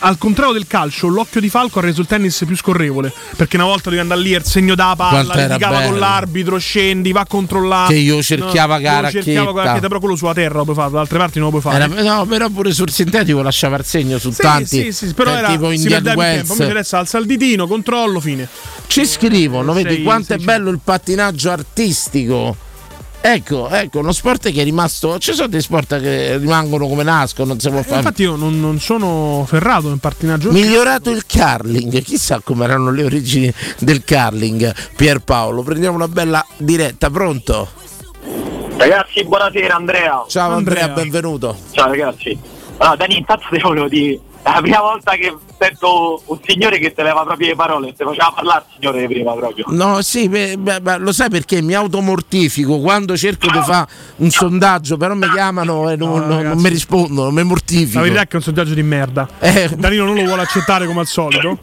Al contrario del calcio, l'occhio di Falco ha reso il tennis più scorrevole. Perché una volta devi andare lì al segno da palla, litigava con l'arbitro, scendi, va a controllare.
Che io cerchiava
io
cara
cerchiavo cara Chietta, però quello sulla terra lo puoi fare, da altre parti non lo puoi fare.
Era- no, però pure sul sintetico lasciava il segno su
Sì,
tanti.
sì, sì, però
eh,
era,
tipo
si
Indian
più
Wells.
tempo. Invece adesso alza il ditino, controllo, fine.
Ci scrivono, vedi
Sei-
quanto
sei
è bello il pattinaggio artistico. Ecco, ecco, uno sport che è rimasto. Ci sono dei sport che rimangono come nascono, non si può
Eh,
fare.
infatti io non, non sono ferrato nel pattinaggio.
Migliorato il curling, chissà come erano le origini del curling. Pierpaolo, prendiamo una bella diretta, pronto?
Ragazzi, buonasera Andrea.
Ciao Andrea, benvenuto.
Ciao ragazzi. Allora, Dani, intanto ti volevo dire, la prima volta che sento un signore che te leva proprio le parole, te faceva parlare il signore prima proprio.
No, sì, beh, beh, beh, lo sai perché mi automortifico quando cerco di fare un sondaggio, però mi chiamano e non, non- non mi rispondono, mi mortifico.
La verità è che è un sondaggio di merda.
Eh.
Danilo non lo vuole accettare come al solito.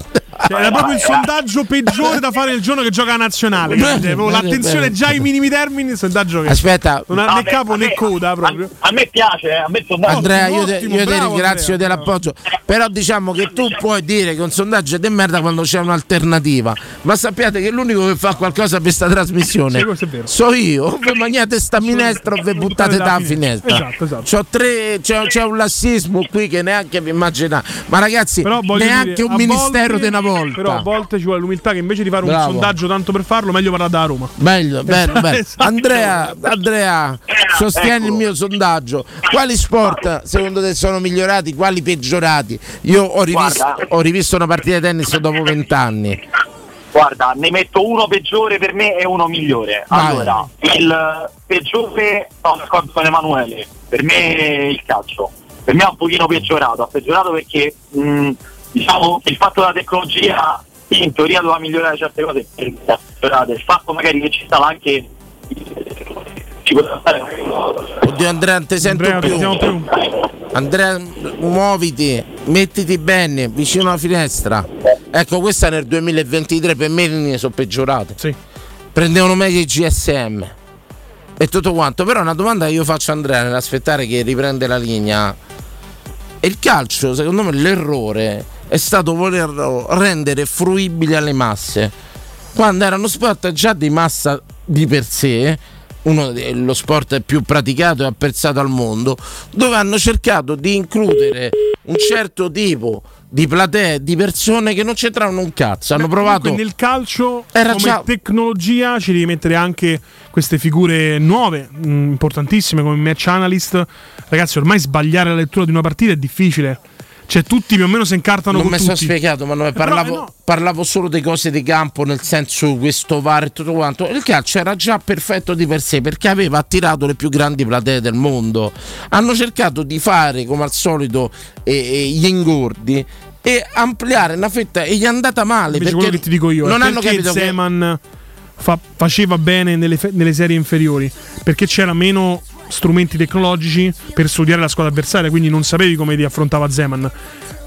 Cioè, era proprio il sondaggio peggiore da fare il giorno che gioca a nazionale.
Bene,
L'attenzione
bene.
già ai minimi termini. Il sondaggio che
Aspetta.
non ha
No,
né capo
a
né
me-
coda proprio.
A me piace, eh, a me il sondaggio.
Andrea, io, te,
Ottimo,
io ti
bravo,
ringrazio
Andrea.
dell'appoggio, però diciamo che tu puoi dire che un sondaggio è di merda quando c'è un'alternativa, ma sappiate che l'unico che fa qualcosa per questa trasmissione
Sì, questo è vero.
so io, o mangiate sta minestra o vi buttate da finestra.
Esatto, esatto.
C'ho tre, c'è, c'è un lassismo qui che neanche vi immaginate, ma ragazzi, neanche
dire,
un ministero
volte-
di una volta.
Però a volte ci vuole l'umiltà che invece di fare
Bravo.
un sondaggio tanto per farlo, meglio parlare da Roma.
Bello, bello, bello.
Esatto.
Andrea, Andrea, sostieni il mio sondaggio. Quali sport secondo te sono migliorati? Quali peggiorati? Io ho rivisto,
Guarda.
ho rivisto una partita di tennis dopo vent'anni.
Guarda, ne metto uno peggiore per me e uno migliore.
Vai.
Allora, il peggiore, sono d'accordo con Emanuele, per me è il calcio. Per me è un pochino peggiorato, ha peggiorato perché mh, diciamo il fatto della tecnologia in teoria doveva migliorare certe cose, il fatto magari che ci stava anche ci poteva stare
Oddio Andrea, non ti sento
Andrea,
più.
sentiamo
Andrea, muoviti, mettiti bene vicino alla finestra. Ecco, questa nel 2023 per me linee sono peggiorate.
Sì.
Prendevano meglio i GSM e tutto quanto. Però una domanda che io faccio a Andrea nell'aspettare che riprende la linea. Il calcio, secondo me, l'errore è stato volerlo rendere fruibile alle masse. Quando era uno sport già di massa di per sé, uno de- lo sport più praticato e apprezzato al mondo, dove hanno cercato di includere un certo tipo di platee, di persone che non c'entravano un cazzo. Hanno provato.
Comunque nel calcio
Era
come
già-
tecnologia ci devi mettere anche queste figure nuove, mh, importantissime come match analyst. Ragazzi, ormai sbagliare la lettura di una partita è difficile. Cioè, tutti più o meno si incartano
Non
con
mi sono
tutti.
spiegato, ma non
Eh, però,
parlavo,
eh, no.
parlavo solo di cose di campo, nel senso questo VAR e tutto quanto. Il calcio era già perfetto di per sé perché aveva attirato le più grandi platee del mondo. Hanno cercato di fare, come al solito, eh, eh, gli ingordi e ampliare una fetta e gli è andata male
Invece
perché
quello che ti dico io
non hanno capito che-
Zeman fa- faceva bene nelle, nelle serie inferiori perché c'era meno strumenti tecnologici per studiare la squadra avversaria quindi non sapevi come ti affrontava Zeman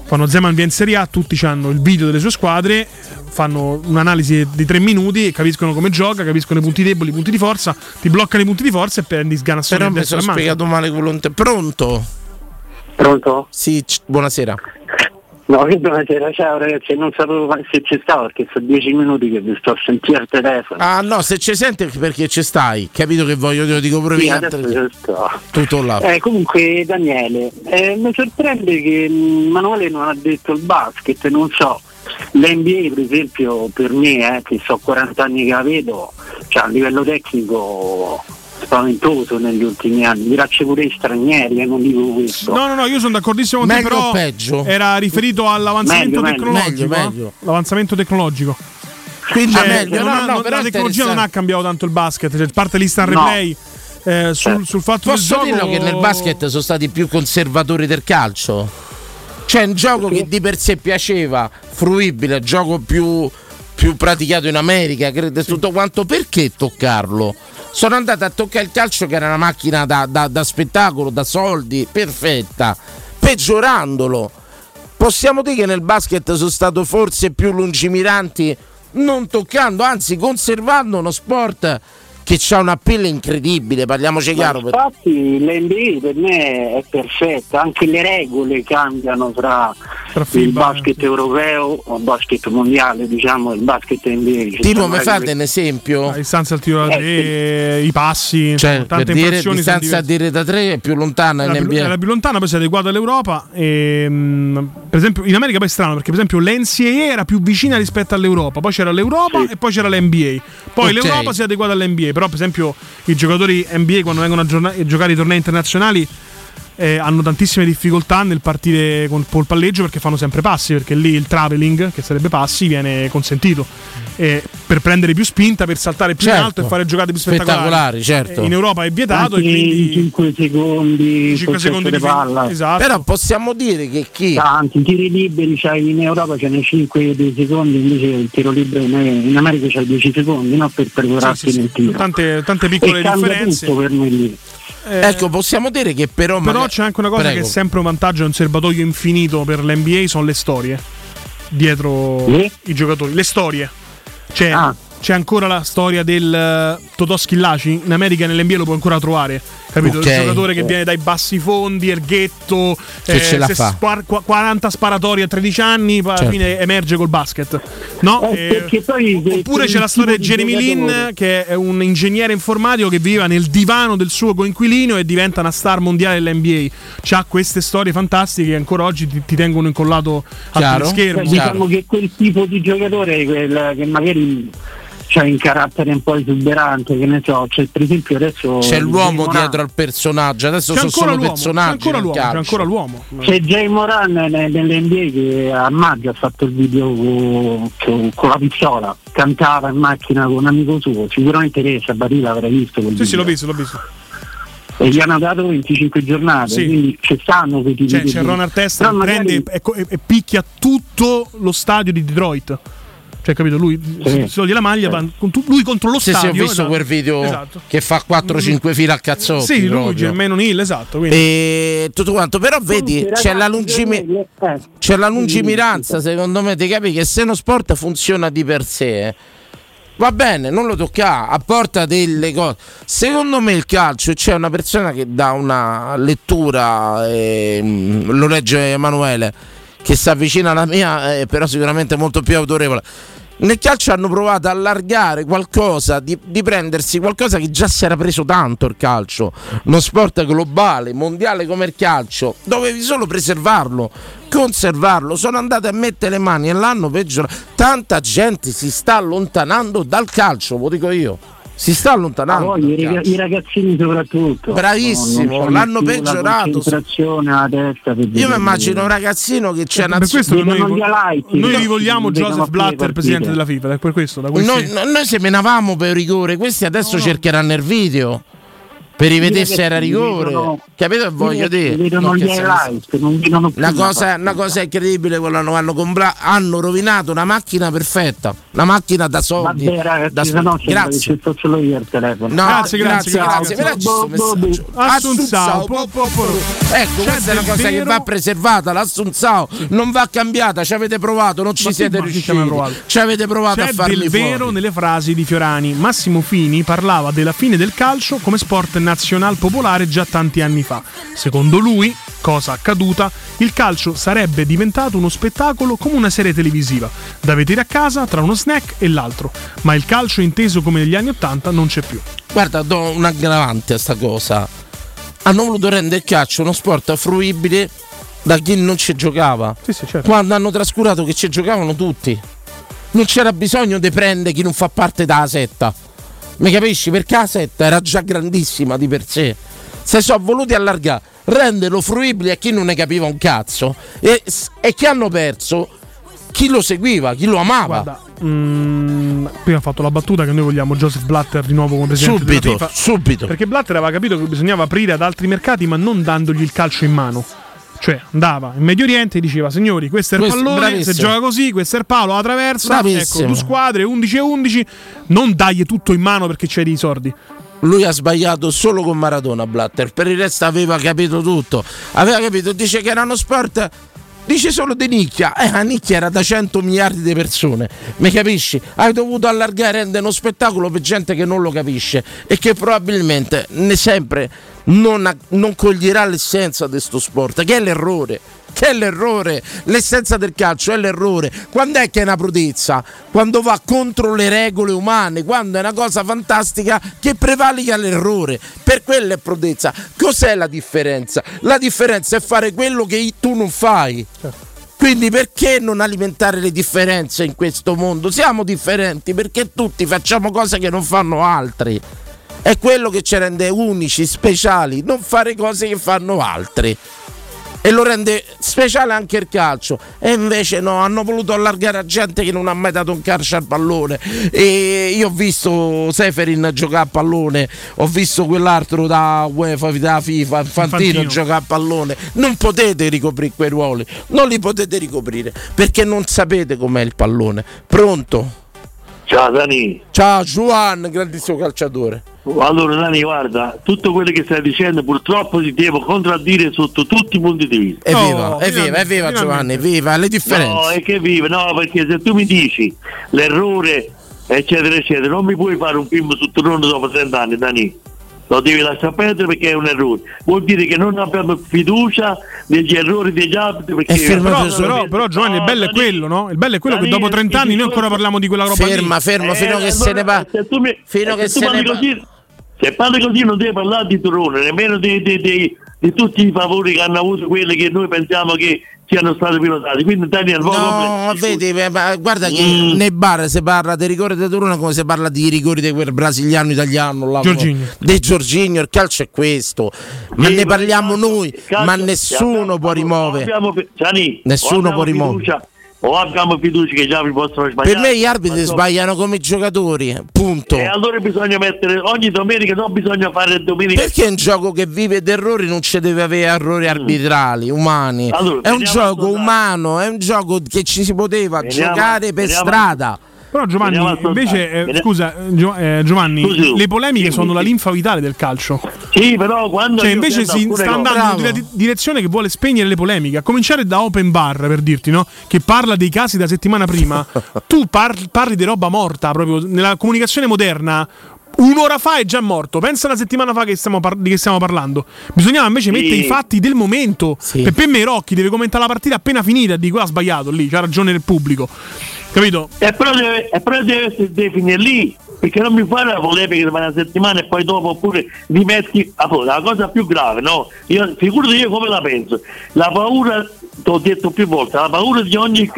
quando Zeman viene in Serie A tutti hanno il video delle sue squadre fanno un'analisi di tre minuti e capiscono come gioca capiscono i punti deboli i punti di forza ti bloccano i punti di forza e prendi sganassone
Però
a
mi sono spiegato male quello. Pronto?
Pronto?
Sì, c- buonasera.
No, che buonasera, ciao ragazzi, non sapevo se ci stavo perché sono dieci minuti che vi sto a sentire al telefono.
Ah no, se ci senti è perché ci stai. Capito che voglio, te lo dico pure
Sì, sto.
Tutto là.
Eh, comunque Daniele, eh, mi sorprende che mh, Manuele non ha detto il basket, non so. L'NBA per esempio per me, eh, che so 40 anni che la vedo, cioè, a livello tecnico spaventoso negli ultimi anni, grazie pure ai stranieri, eh, non dico questo.
No, no, no, io sono d'accordissimo con te,
Meglio
però
o peggio?
era riferito all'avanzamento
Meglio, meglio.
tecnologico.
Meglio,
eh?
meglio.
L'avanzamento tecnologico.
Quindi
Cioè,
meglio,
non
no,
ha-
no,
non-
però
la tecnologia non ha cambiato tanto il basket, cioè, parte l'instant
No.
replay. eh, sul, sul fatto
Posso
del gioco
dirlo che nel basket sono stati più conservatori del calcio? C'è un gioco che di per sé piaceva, fruibile, gioco più, più praticato in America, credo tutto quanto. Perché toccarlo? Sono andato a toccare il calcio che era una macchina da, da- da spettacolo, da soldi, perfetta, peggiorandolo. Possiamo dire che nel basket sono stato forse più lungimiranti non toccando, anzi conservando uno sport che ha un appeal incredibile, parliamoci chiaro.
Infatti l'NBA per me è perfetta, anche le regole cambiano tra, il basket europeo o il basket mondiale, diciamo, il basket NBA. Ci
Tipo, mi fate un esempio?
La distanza al tiro da tre, i passi,
Cioè,
tante
per dire distanza a dire da 3 è più lontana
È
in
la, più,
NBA.
è la più lontana, poi si è adeguata all'Europa. E, mh, per esempio, in America poi è strano perché, per esempio, l'NCAA era più vicina rispetto all'Europa. Poi c'era l'Europa e poi c'era l'NBA. Poi
Ok.
l'Europa si è adeguata all'NBA. Però, per esempio, i giocatori NBA quando vengono a giorna- a giocare i tornei internazionali. Eh, hanno tantissime difficoltà nel partire con col palleggio perché fanno sempre passi perché lì il traveling che sarebbe passi viene consentito Eh, per prendere più spinta per saltare più in
Certo.
alto e fare giocate più spettacolari,
Spettacolari, certo.
Eh, in Europa è vietato
Anche
e quindi
i 5 secondi,
5 secondi di
palla.
Esatto.
Però possiamo dire che chi
Tanti tiri liberi c'hai in Europa ce ne 5 dei secondi, invece il tiro libero in in America c'hai 10 secondi, no? Per prepararti
Sì, sì,
nel
sì.
tiro.
Tante, tante piccole
e
differenze.
tutto per me lì.
Ecco, possiamo dire che però.
Però
magari-
c'è anche una cosa
Prego.
che è sempre un vantaggio, è un serbatoio infinito per l'NBA, sono le storie dietro
Le?
i giocatori. Le storie. C'è,
Ah.
C'è ancora la storia del eh, Totò Schillaci, in America nell'NBA lo puoi ancora trovare. Capito?
Ok.
Il giocatore che viene dai bassi fondi, il ghetto,
Che ce la fa.
spar- qu- 40 sparatori a 13 anni, poi alla
Certo.
fine emerge col basket. No?
Eh,
Eh,
poi
Oppure c'è la storia di Jeremy Lin, che è un ingegnere informatico che viveva nel divano del suo coinquilino e diventa una star mondiale dell'NBA. C'ha queste storie fantastiche che ancora oggi ti, ti tengono incollato
Chiaro.
al schermo.
Cioè, diciamo che quel tipo di giocatore quel che magari c'ha un carattere un po' esuberante, che ne so, c'è per esempio adesso
C'è l'uomo
Moran.
dietro al personaggio, adesso
C'è
sono
ancora
solo
l'uomo, c'è
personaggi.
ancora
nel
l'uomo, c'è ancora l'uomo.
C'è Jay Moran ne- nell'NBA che a maggio ha fatto il video con, con- con la pistola, cantava in macchina con un amico suo, sicuramente lei Sabatila avrà visto quel
Sì, sì, l'ho
video.
visto, l'ho visto.
E gli hanno dato 25 giornate,
Sì.
quindi ci stanno quei tipi
Cioè,
di-
c'è Ron Artesta
Però
che
magari-
prende e, e- e picchia tutto lo stadio di Detroit. Cioè, capito? Lui si si toglie la maglia, va con tu- lui contro lo
Sì, sì,
stadio.
ho visto
esatto.
quel video
Esatto.
che fa 4-5 fila a cazzotti.
Sì, lui,
proprio.
Germano Hill, esatto. Quindi.
E tutto quanto, però vedi, c'è la, lungimi-
eh,
c'è la lungimiranza, secondo me, ti capi che se uno sport funziona di per sé, va bene, non lo tocca, apporta delle cose. Secondo me il calcio c'è una persona che dà una lettura, ehm, lo legge Emanuele, che si avvicina alla mia, eh, però sicuramente molto più autorevole. Nel calcio hanno provato a allargare qualcosa, di, di prendersi qualcosa che già si era preso tanto il calcio, uno sport globale, mondiale come il calcio, dovevi solo preservarlo, conservarlo, sono andate a mettere le mani e l'hanno peggiorato. Tanta gente si sta allontanando dal calcio, lo dico io. Si sta allontanando.
Ah, poi i,
calcio.
i ragazzini soprattutto.
Bravissimo,
c'hanno
l'hanno peggiorato.
La concentrazione alla testa. per
Io mi immagino un ragazzino che c'è una
Per questo noi, noi
no?
vi vogliamo Joseph Blatter, presidente della FIFA. È per questo, da questi...
Noi, noi seminavamo per rigore, questi adesso cercheranno il video per rivedere se era rigore.
vedono-
Capito che voglio dire?
Vedono più
Una
la
cosa, una cosa incredibile quello hanno, hanno, compra- hanno rovinato una macchina perfetta, una macchina da soldi.
Vabbè ragazzi,
da
no
Grazie.
solo io telefono.
No,
Grazie,
grazie,
grazie,
grazie.
Assunzao,
Ecco, questa è una cosa che va preservata. L'Assunzao non va cambiata. Ci avete provato, non ci siete riusciti. Ci avete provato a farmi
del vero
fuori.
nelle frasi di Fiorani. Massimo Fini parlava della fine del calcio come sport nazional popolare già tanti anni fa. Secondo lui, cosa accaduta, il calcio sarebbe diventato uno spettacolo come una serie televisiva, da vedere a casa tra uno snack e l'altro. Ma il calcio inteso come negli anni Ottanta non c'è più.
Guarda, do un aggravante a sta cosa. Hanno voluto rendere il calcio uno sport fruibile da chi non ci giocava.
certo.
Quando hanno trascurato che ci giocavano tutti. Non c'era bisogno di prendere chi non fa parte della setta. Mi capisci? Perché la setta era già grandissima di per sé. Se sono voluti allargare, renderlo fruibile a chi non ne capiva un cazzo. E, e chi hanno perso? Chi lo seguiva, chi lo amava.
Guarda, mm, prima ha fatto la battuta che noi vogliamo Joseph Blatter di nuovo come presidente
Subito, subito.
Perché Blatter aveva capito che bisognava aprire ad altri mercati, ma non dandogli il calcio in mano. Cioè, andava in Medio Oriente e diceva: Signori, questo è il
Questo-
pallone. Se
bravissimo.
gioca così, questo è il palo, la traversa. Ecco,
Bravissimo.
due squadre, 11 e 11. Non dagli tutto in mano perché c'hai dei soldi.
Lui ha sbagliato solo con Maradona Blatter, per il resto aveva capito tutto. Aveva capito, dice che era uno sport, dice solo di nicchia. Eh, la nicchia era da 100 miliardi di persone, mi capisci? Hai dovuto allargare e rendere uno spettacolo per gente che non lo capisce e che probabilmente ne sempre non, non coglierà l'essenza di questo sport, che è l'errore. Che è l'errore, l'essenza del calcio è l'errore. Quando è che è una prodezza? Quando va contro le regole umane, quando è una cosa fantastica che prevalica l'errore. Per quello è prodezza. Cos'è la differenza? La differenza è fare quello che tu non fai. Quindi perché non alimentare le differenze in questo mondo? Siamo differenti perché tutti facciamo cose che non fanno altri. È quello che ci rende unici, speciali, non fare cose che fanno altri. E lo rende speciale anche il calcio. E invece no, hanno voluto allargare a gente che non ha mai dato un calcio al pallone. E io ho visto Seferin giocare a pallone, ho visto quell'altro da UEFA, da FIFA, Infantino,
Infantino.
giocare a pallone. Non potete ricoprire quei ruoli, non li potete ricoprire perché non sapete com'è il pallone. Pronto?
Ciao Dani.
Ciao Juan, grandissimo calciatore.
Allora Dani guarda, tutto quello che stai dicendo purtroppo ti devo contraddire sotto tutti i punti di vista.
Evviva, evviva, evviva Giovanni, viva le differenze.
No, è che vive, no, perché se tu mi dici l'errore, eccetera, eccetera, non mi puoi fare un film su Torino dopo 30 anni, Dani. Lo devi lasciare perdere perché è un errore. Vuol dire che non abbiamo fiducia negli errori degli altri. Perché
Però, però, però, Giovanni, il bello è quello, no? Il bello è quello che dopo 30 anni noi ancora parliamo di quella roba
Ferma,
lì.
ferma, fino che se ne va. Fino che
se
se
parli
ne va.
Se parli così non devi parlare di Torone, nemmeno di, di- di- di tutti i favori che hanno avuto quelli che noi pensiamo che siano stati pilotati. Quindi Daniel,
No, vedi, ma guarda che
Mm.
nei bar si parla dei rigori di Torino come si parla di rigori di quel brasiliano italiano là,
Giorginio.
di Giorginio, il calcio è questo. Ma
Sì,
ne
ma
parliamo noi,
calcio-
ma nessuno può rimuovere.
abbiamo, Gianni,
Nessuno
abbiamo
può rimuovere.
O abbiamo fiducia che gli altri possono sbagliare.
Per me gli arbitri
so-
sbagliano come i giocatori, punto.
E allora bisogna mettere ogni domenica, non bisogna fare domenica.
Perché è un gioco che vive d'errori non ci deve avere errori arbitrali, umani.
Mm. Allora,
è un gioco umano, è un gioco che ci si poteva
Veniamo-
giocare per
veniamo-
strada.
Però Giovanni, invece, eh, scusa, eh, eh, Giovanni,
Scusi,
le polemiche sono la linfa vitale del calcio.
Sì, però quando
Cioè,
io
invece si sta
cose-
andando in una di- direzione che vuole spegnere le polemiche, a cominciare da Open Bar, per dirti, no? Che parla dei casi da settimana prima. tu par- parli di roba morta, proprio nella comunicazione moderna. Un'ora fa è già morto. Pensa una settimana fa che stiamo par- di che stiamo parlando. Bisognava invece
Sì.
mettere i fatti del momento. Per, per me Rocchi deve commentare la partita appena finita. Dico, ha sbagliato lì, c'ha ragione il pubblico. Capito?
E però deve, e però deve definire lì, perché non mi fare la polemica per una settimana e poi dopo oppure rimetti a posto. La cosa più grave, no? Io, figurati io come la penso. La paura t'ho detto più volte, la paura di ogni,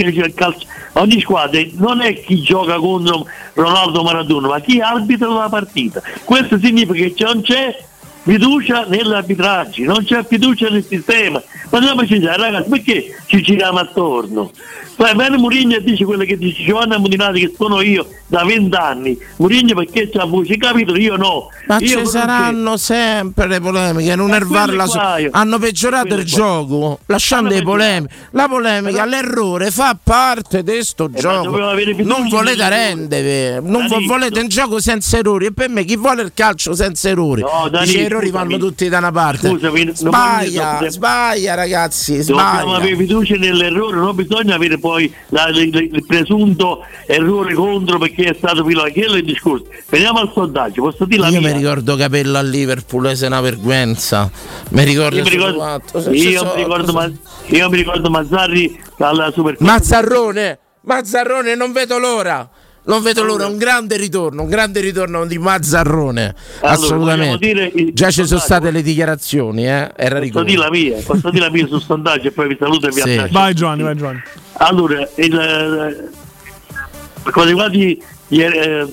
ogni squadra non è chi gioca contro Ronaldo Maradona, ma chi arbitra la partita. Questo significa che non c'è fiducia nell'arbitraggio, non c'è fiducia nel sistema. Ma andiamoci là, ragazzi, perché ci giriamo attorno? Poi viene Murigno dice quello che dice Giovanna Mutinati che sono io da vent'anni. Murigno perché c'ha voce, capito? Io no.
Ma
Io
ci saranno sempre le polemiche, non
quelle
su.
io-
Hanno peggiorato
quelle
il
qua.
gioco, lasciando le polemiche. La polemica, l'errore fa parte di sto gioco.
Eh, fiducia
Non volete rendere, non vo- volete un gioco senza errori. E per me chi vuole il calcio senza errori?
No, Danilo,
errori vanno tutti da una parte.
Scusami, non
sbaglia,
voglio-
sbaglia ragazzi,
Dobbiamo
sbaglia.
avere fiducia nell'errore, non bisogna avere poi la- il, il presunto errore contro perché è stato pilotato. Quello è il discorso. Veniamo al sondaggio, posso dire la
Io
mia?
mi ricordo Capello a Liverpool, è una vergüenza. Mi ricordo,
Io mi ricordo,
se
io mi ricordo Ma- io mi ricordo Mazzarri alla Supercoppa.
Mazzarrone, Mazzarrone, non vedo l'ora. Non vedo l'ora, un grande ritorno, un grande ritorno di Mazzarrone.
Allora,
Assolutamente.
il
Già ci sono state le dichiarazioni, eh? Era
Posso
ricordo.
dire la mia, posso dire la mia sul sondaggio e poi vi saluto e vi
Sì.
abbraccio.
Vai Giovanni, vai Giovanni.
Allora, il, eh, per quanto riguarda eh,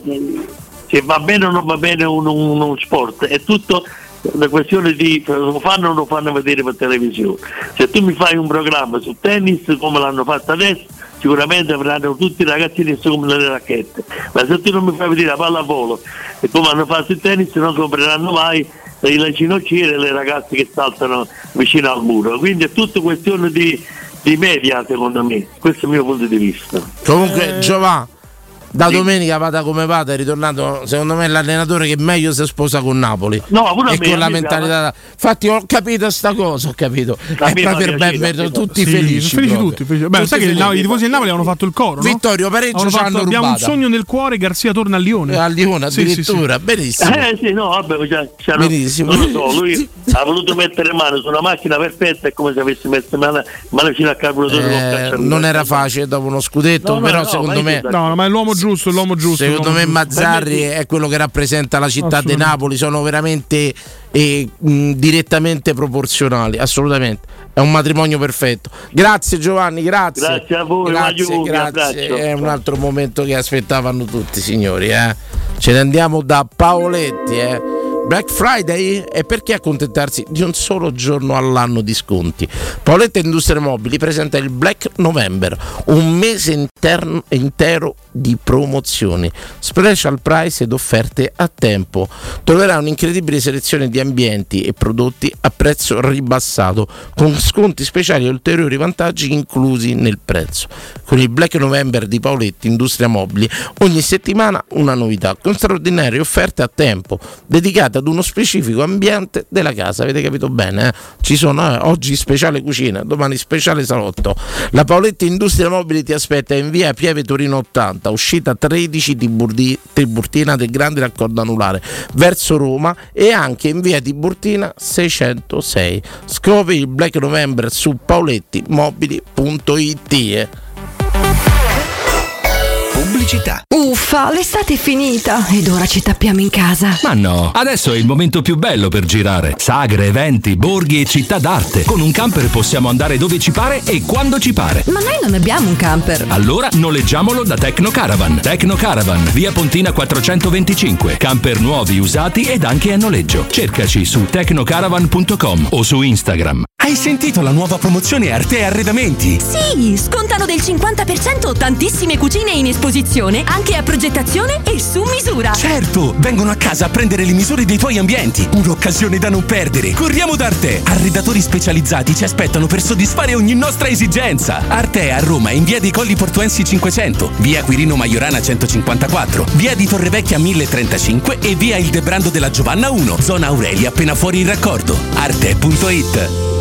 se va bene o non va bene un- un- uno sport, è tutto una questione di lo fanno o non lo fanno vedere per televisione. Se tu mi fai un programma su tennis come l'hanno fatto adesso, sicuramente avranno tutti i ragazzini che come le racchette. Ma se tu non mi fai vedere la pallavolo e come hanno fatto il tennis non compreranno mai le ginocchiere e le ragazze che saltano vicino al muro. Quindi è tutto questione di, di media secondo me, questo è il mio punto di vista.
Comunque, Giovanni, da domenica vada come vada, è ritornato secondo me l'allenatore che meglio si sposa con Napoli.
No, pure a
e
me,
con
a
la
me
mentalità. Infatti, ho capito sta cosa, ho capito.
A
È proprio ben
a
tutti
Sì,
felici.
felici
proprio.
tutti. felici. Beh,
Tutti
sai che
felici.
Napoli- i tifosi del Napoli hanno fatto il coro. no?
Vittorio pareggio
Hanno
ci hanno
abbiamo un sogno nel cuore, Garzia torna a Lione.
A Lione
Sì, sì, sì.
addirittura, benissimo.
Eh sì, no, vabbè, già, c'hanno-
Benissimo.
non lo so, lui ha voluto mettere mano su una macchina perfetta, è come se avesse messo mano, mano vicino al carburatore con
Eh, non era facile dopo uno scudetto, però
no,
secondo me
no, ma è l'uomo giusto, l'uomo giusto.
Secondo
l'uomo
me
giusto.
Mazzarri è quello che rappresenta la città di. Napoli, sono veramente eh, mh, direttamente proporzionali, assolutamente. È un matrimonio perfetto. Grazie Giovanni, grazie.
Grazie a voi,
grazie,
Maggio, vi
grazie. È un altro momento che aspettavano tutti, signori. Eh. Ce ne andiamo da Paoletti. Eh. Black Friday? E perché accontentarsi di un solo giorno all'anno di sconti? Paoletta Industrie Mobili presenta il Black November, un mese interno- intero di promozioni, special price ed offerte a tempo. Troverà un'incredibile selezione di ambienti e prodotti a prezzo ribassato, con sconti speciali e ulteriori vantaggi inclusi nel prezzo. Con il Black November di Paoletti Industria Mobili ogni settimana una novità, con straordinarie offerte a tempo, dedicate ad uno specifico ambiente della casa. Avete capito bene? eh? Ci sono eh, oggi speciale cucina, domani speciale salotto. La Paoletti Industria Mobili ti aspetta in via Pieve Torino 80, uscita 13 Tiburdi- Tiburtina del Grande Raccordo Anulare, verso Roma e anche in via Tiburtina 606. Scopri il Black November su paolettimobili.it.
Pubblicità. Uffa, l'estate è finita ed ora ci tappiamo in casa.
Ma no, adesso è il momento più bello per girare. Sagre, eventi, borghi e città d'arte. Con un camper possiamo andare dove ci pare e quando ci pare.
Ma noi non abbiamo un camper.
Allora noleggiamolo da Tecno Caravan. Tecno Caravan, via Pontina 425. Camper nuovi, usati ed anche a noleggio. Cercaci su tecnocaravan.com o su Instagram.
Hai sentito la nuova promozione Arte Arredamenti?
Sì, scontano del 50% tantissime cucine in esposizione, anche a progettazione e su misura.
Certo, vengono a casa a prendere le misure dei tuoi ambienti. Un'occasione da non perdere. Corriamo da Arte. Arredatori specializzati ci aspettano per soddisfare ogni nostra esigenza. Arte a Roma in via dei Colli Portuensi 500, via Quirino Maiorana 154, via di Torrevecchia 1035 e via Il Debrando della Giovanna 1, zona Aurelia appena fuori il raccordo. Arte.it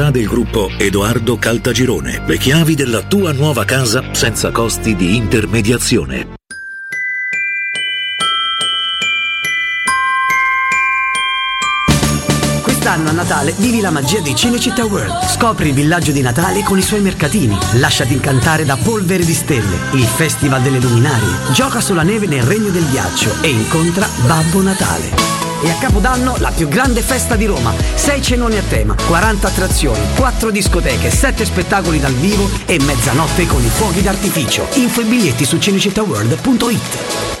del gruppo Edoardo Caltagirone. Le chiavi della tua nuova casa senza costi di intermediazione.
Quest'anno a Natale vivi la magia di Cinecittà World. Scopri il villaggio di Natale con i suoi mercatini. Lasciati incantare da Polvere di Stelle, il Festival delle Luminarie. Gioca sulla neve nel Regno del Ghiaccio e incontra Babbo Natale. E a Capodanno la più grande festa di Roma. 6 cenoni a tema, 40 attrazioni, 4 discoteche, 7 spettacoli dal vivo e mezzanotte con i fuochi d'artificio. Info e biglietti su cinecittàworld.it.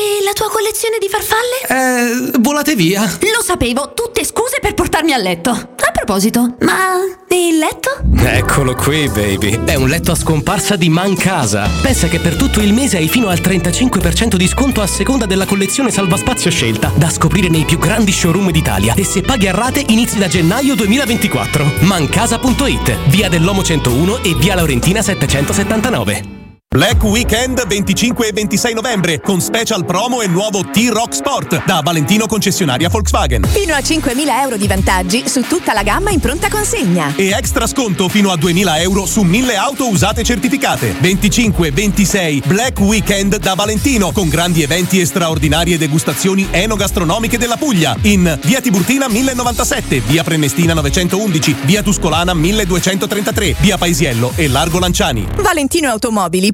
tua collezione di farfalle?
Eh, volate via.
Lo sapevo, tutte scuse per portarmi a letto. A proposito, ma il letto?
Eccolo qui, baby. È un letto a scomparsa di Mancasa. Pensa che per tutto il mese hai fino al 35% di sconto a seconda della collezione salvaspazio scelta, da scoprire nei più grandi showroom d'Italia. E se paghi a rate inizi da gennaio 2024. Mancasa.it, via dell'Omo 101 e via Laurentina 779.
Black Weekend 25 e 26 novembre con special promo e nuovo T-Rock Sport da Valentino concessionaria Volkswagen.
Fino a 5.000 euro di vantaggi su tutta la gamma in pronta consegna.
E extra sconto fino a 2000 euro su 1000 auto usate certificate. 25 e 26 Black Weekend da Valentino con grandi eventi e straordinarie degustazioni enogastronomiche della Puglia in via Tiburtina 1097, via Prenestina 911, via Tuscolana 1233, via Paisiello e Largo Lanciani.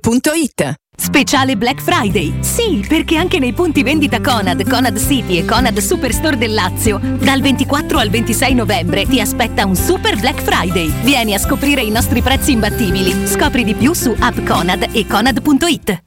ValentinoAutomobili.it
Speciale Black Friday. Sì, perché anche nei punti vendita Conad, Conad City e Conad Superstore del Lazio, dal 24 al 26 novembre ti aspetta un Super Black Friday. Vieni a scoprire i nostri prezzi imbattibili. Scopri di più su app Conad e Conad.it.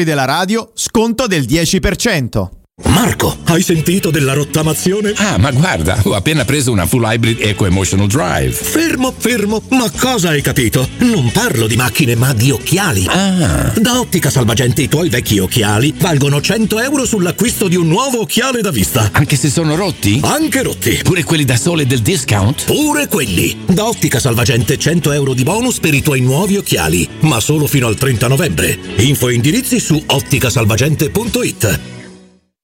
della radio, sconto del 10%.
Marco, hai sentito della rottamazione?
Ah, ma guarda, ho appena preso una full hybrid Eco Emotional Drive.
Fermo, fermo, ma cosa hai capito? Non parlo di macchine, ma di occhiali.
Ah.
Da Ottica Salvagente i tuoi vecchi occhiali valgono 100 euro sull'acquisto di un nuovo occhiale da vista.
Anche se sono rotti?
Anche rotti.
Pure quelli da sole del discount?
Pure quelli. Da Ottica Salvagente 100 euro di bonus per i tuoi nuovi occhiali, ma solo fino al 30 novembre. Info e indirizzi su otticasalvagente.it.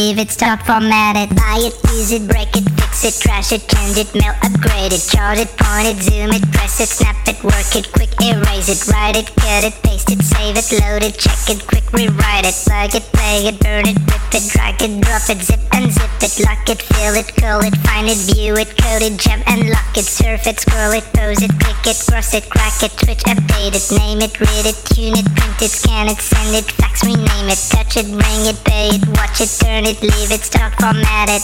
leave it, start formatted. Buy it, use it, break it, fix it, trash it, change it, mail, upgrade it, chart it, point it, zoom it, press it, snap it, work it, quick erase it, write it, cut it, paste it, save it, load it, check it, quick rewrite it, plug it, play it, burn it, rip it, drag it, drop it, zip and zip it, lock it, fill it, call it, find it, view it, code it, jump and lock it, surf it, scroll it, pose it, click it, cross it, crack it, switch, update it, name it, read it, tune it, print it, scan it, send it, fax, rename it, touch it, bring it, pay it, watch it, turn it, leave it, start format it.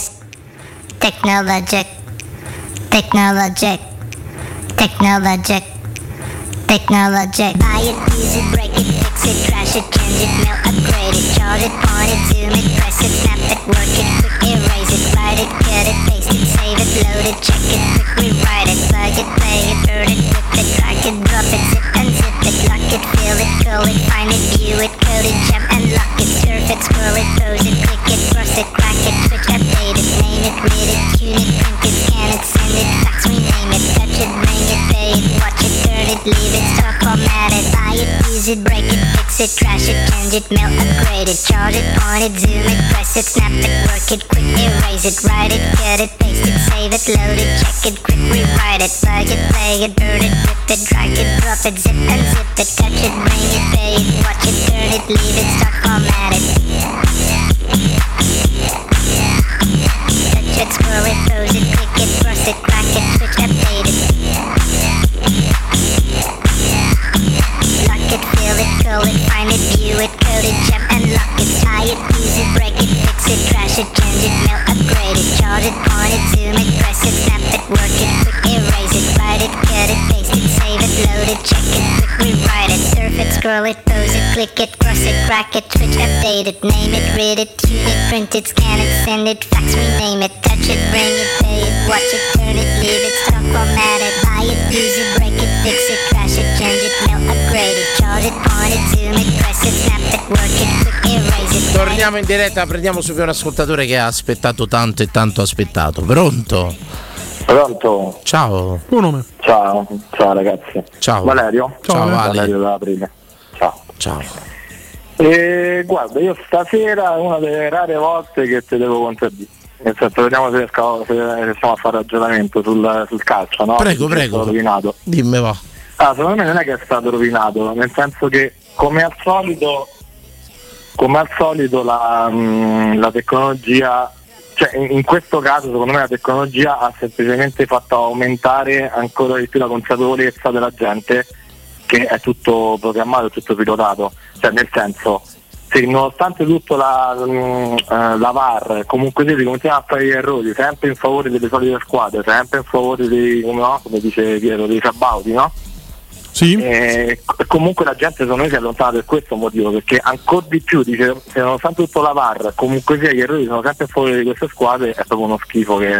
Technologic, technologic, technologic, technologic. Buy it, use it, break it, fix it, trash it, change it, mail, upgrade it, chart it, point it, zoom it, press it, snap it, work it, quick erase it, write it, cut it, paste it, save it, load it, check it, quick rewrite it, plug it, play it, burn it, rip it, drag it, drop it, zip and zip it, lock it, fill it, call it, find it, view it, code it, jump and lock it, surf it, scroll it, pose it, click it, cross it, crack it, switch, update it, name it, read it, tune it, print it, scan it, send it, fax, rename it, touch it, bring it, pay it, watch it, turn it, leave it, start format it, buy it, use it, break it, fix it, trash it, change it, mail, upgrade it, chart it, point it, zoom it, press it, snap it, work it, quick erase it, write it, cut it, paste it, save it, load it, check it, quick rewrite it, plug it, play it, burn it, rip it, drag it, drop it, zip and zip it, touch it, bring it, pay it, watch it, turn it, leave it, start format it. It, it, pose it, click it, cross it, crack it, switch, update it. Lock it, fill it, call it, find it, view it, code it, jump and lock it, tie it, use it, break it, fix it, trash it, change it, mail, upgrade it, chart it, point it, zoom it, press it, snap it, work it, quick erase it, write it, cut it, paste it, save it, load it, check it, quick rewrite it, it, scroll it, pose it, click it, cross it, crack it, switch, update it, name it, read it, tune it, print it, scan it, send it, fax, rename it, touch it, bring it, pay it, watch it, turn it, leave it, stop, format it, buy it, use it, break it, fix it, trash it, change it, mail, upgrade it, chart it, point it, zoom it, press it, snap it, work it, quick erase it.
Torniamo in diretta, prendiamo subito un ascoltatore che ha aspettato tanto e tanto aspettato. Pronto?
Pronto?
Ciao.
Tuo nome?
Ciao, ciao ragazzi.
Ciao.
Valerio?
Ciao, Ciao, Vale.
Valerio da Aprile. Ciao.
Ciao.
E guarda, io stasera è una delle rare volte che ti devo contraddire. Nel senso, vediamo se, riesco- se riusciamo a fare ragionamento sul, sul calcio, no?
Prego, prego.
rovinato.
Dimmi va.
Ah, secondo me non è che è stato rovinato, nel senso che come al solito, come al solito la, mh, la tecnologia, cioè in, questo caso secondo me la tecnologia ha semplicemente fatto aumentare ancora di più la consapevolezza della gente che è tutto programmato, tutto pilotato, cioè nel senso se nonostante tutto la, mh, eh, la VAR comunque si continua a fare gli errori sempre in favore delle solite squadre, sempre in favore dei, no? come dice Piero, dei sabauti, no?
Sì.
E co- comunque la gente secondo me si allontana per questo motivo, perché ancora di più dice se nonostante tutto la VAR comunque sia gli errori sono sempre favore di queste squadre, è proprio uno schifo che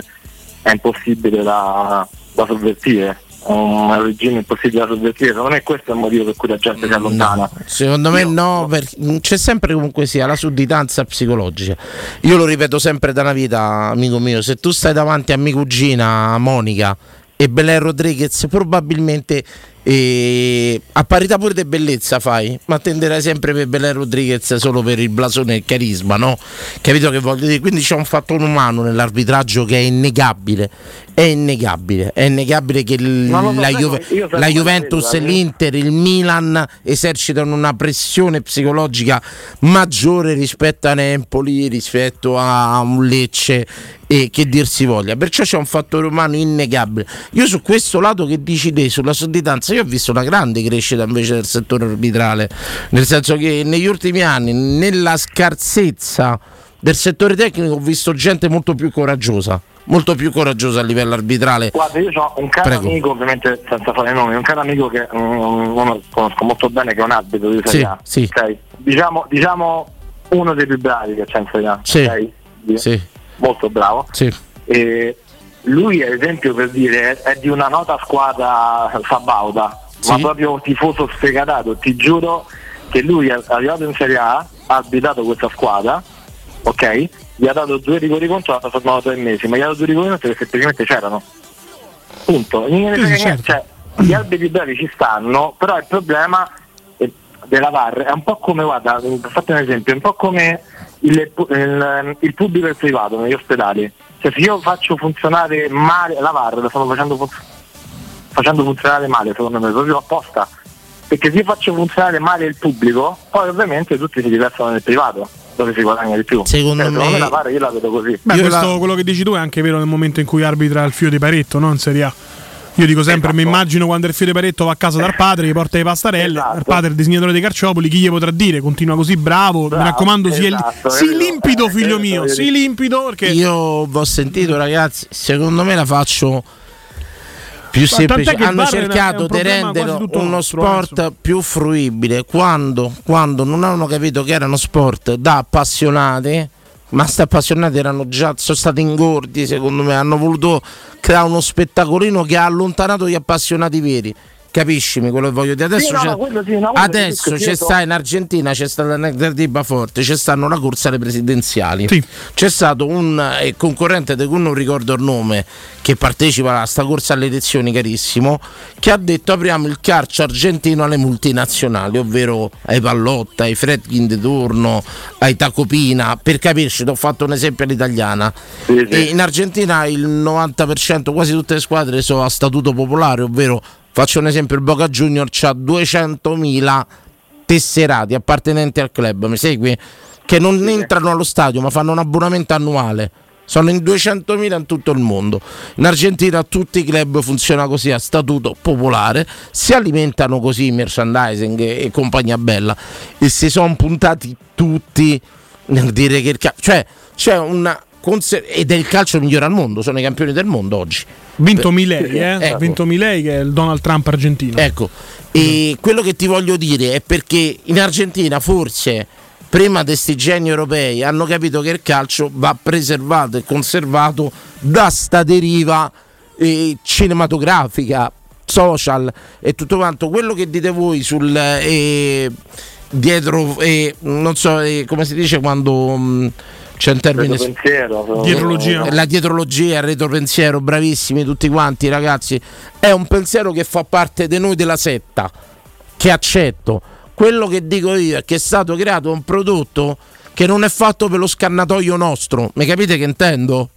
è impossibile da, da sovvertire. È un regime impossibile da sovvertire, secondo me questo è il motivo per cui la gente si allontana.
Secondo me no, perché c'è sempre comunque sia la sudditanza psicologica. Io lo ripeto sempre da una vita, amico mio, se tu stai davanti a mia cugina Monica e Belen Rodriguez, probabilmente eh, a parità pure di bellezza fai, ma tenderai sempre per Belen Rodriguez solo per il blasone e il carisma, no? Capito che voglio dire? Quindi c'è un fattore umano nell'arbitraggio che è innegabile. È innegabile, è innegabile che il-
No, no, no,
la, Juve- la Juventus
la
e
vedo, eh.
l'Inter, il Milan esercitano una pressione psicologica maggiore rispetto a Empoli, rispetto a un Lecce e che dir si voglia. Perciò c'è un fattore umano innegabile. Io su questo lato che dici te, sulla sudditanza, io ho visto una grande crescita invece del settore arbitrale, nel senso che negli ultimi anni, nella scarsezza del settore tecnico, ho visto gente molto più coraggiosa. Molto più coraggiosa a livello arbitrale.
Guarda, io ho un caro
Prego.
amico, ovviamente senza fare nomi, un caro amico che uno conosco molto bene, che è un arbitro di Serie A.
Sì,
ok? Diciamo, diciamo uno dei più bravi che c'è in Serie A.
Sì.
ok? Di-
Sì.
Molto bravo.
Sì.
E lui, ad esempio, per dire, è di una nota squadra sabauda, ma
Sì.
proprio tifoso sfegatato. Ti giuro che lui è arrivato in Serie A, ha abitato questa squadra, ok? Gli ha dato due rigori contro, l'ha fermato tre mesi, ma gli ha dato due rigori contro perché semplicemente c'erano. Punto.
Sì, certo.
cioè, gli arbitri bravi ci stanno, però il problema della VAR è un po' come, guarda, per farti un esempio, è un po' come il, il- il pubblico e il privato negli ospedali. Cioè se io faccio funzionare male la VAR, la stanno facendo, fun- facendo funzionare male secondo me, proprio apposta. Perché se io faccio funzionare male il pubblico, poi ovviamente tutti si diversano nel privato, dove si guadagna di più.
Secondo
Cioè,
me-
la VAR io la vedo così.
Beh, questo, quello che dici tu è anche vero nel momento in cui arbitra il fio di paretto, no? In Serie A. Io dico sempre, mi immagino quando il fio di paretto va a casa dal padre, gli porta le pastarelle, il padre è il disegnatore dei carciopoli, chi gli potrà dire? Continua così bravo, mi raccomando, sii,
esatto,
sii
capito?
limpido figlio mio, sii limpido perché...
Io ho sentito ragazzi, secondo me la faccio più semplice. Hanno cercato di rendere uno
nostro,
sport più fruibile quando, quando non hanno capito che erano sport da appassionati. Ma sti appassionati erano già sono stati ingordi, secondo me, hanno voluto creare uno spettacolino che ha allontanato gli appassionati veri. Capiscimi quello che voglio dire? Adesso,
Sì, no,
c'è,
no, sì, no,
adesso c'è sta in Argentina, c'è stata una diba forte, c'è stanno la corsa alle presidenziali. C'è stato un eh, concorrente di cui non ricordo il nome che partecipa a sta corsa alle elezioni carissimo, che ha detto apriamo il calcio argentino alle multinazionali, ovvero ai Pallotta, ai Fredkin di turno, ai Tacopina, per capirci, ti ho fatto un esempio all'italiana. E in Argentina il 90%, quasi tutte le squadre sono a statuto popolare, ovvero faccio un esempio, il Boca Junior ha 200.000 tesserati appartenenti al club, mi segui? Che non entrano allo stadio ma fanno un abbonamento annuale. Sono in 200.000 in tutto il mondo. In Argentina tutti i club funzionano così a statuto popolare, si alimentano così merchandising e, e compagnia bella e si sono puntati tutti nel dire che il calcio, cioè c'è una conser- ed è il calcio migliore al mondo, sono i campioni del mondo oggi.
Vinto Milei, eh?
Ecco.
Ha vinto Milei che è il Donald Trump argentino.
Ecco, e quello che ti voglio dire è perché in Argentina forse prima di questi geni europei hanno capito che il calcio va preservato e conservato da sta deriva eh, cinematografica, social e tutto quanto. Quello che dite voi sul eh, dietro, eh, non so eh, come si dice quando... mh, c'è un termine
Retropensiero,
Dietrologia.
la dietrologia, il retropensiero, bravissimi tutti quanti ragazzi. È un pensiero che fa parte di noi della setta, che accetto. Quello che dico io è che è stato creato un prodotto che non è fatto per lo scannatoio nostro. Mi capite che intendo?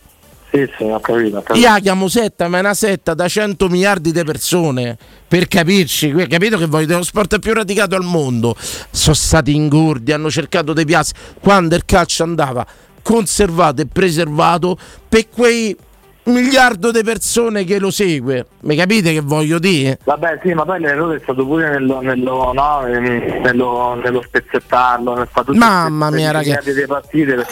Sì, sì, ho capito. ho capito.
Io la chiamo setta, ma è una setta da 100 miliardi di persone. Per capirci, capito che voglio? Lo sport più radicato al mondo. Sono stati ingordi, hanno cercato dei piazze. Quando il calcio andava conservato e preservato per quei miliardo di persone che lo segue. Mi capite che voglio dire?
Vabbè sì, ma poi l'errore è stato pure nello, nello, no, nello, nello spezzettarlo, nel tutte
Mamma mia, ragazzi.
partite,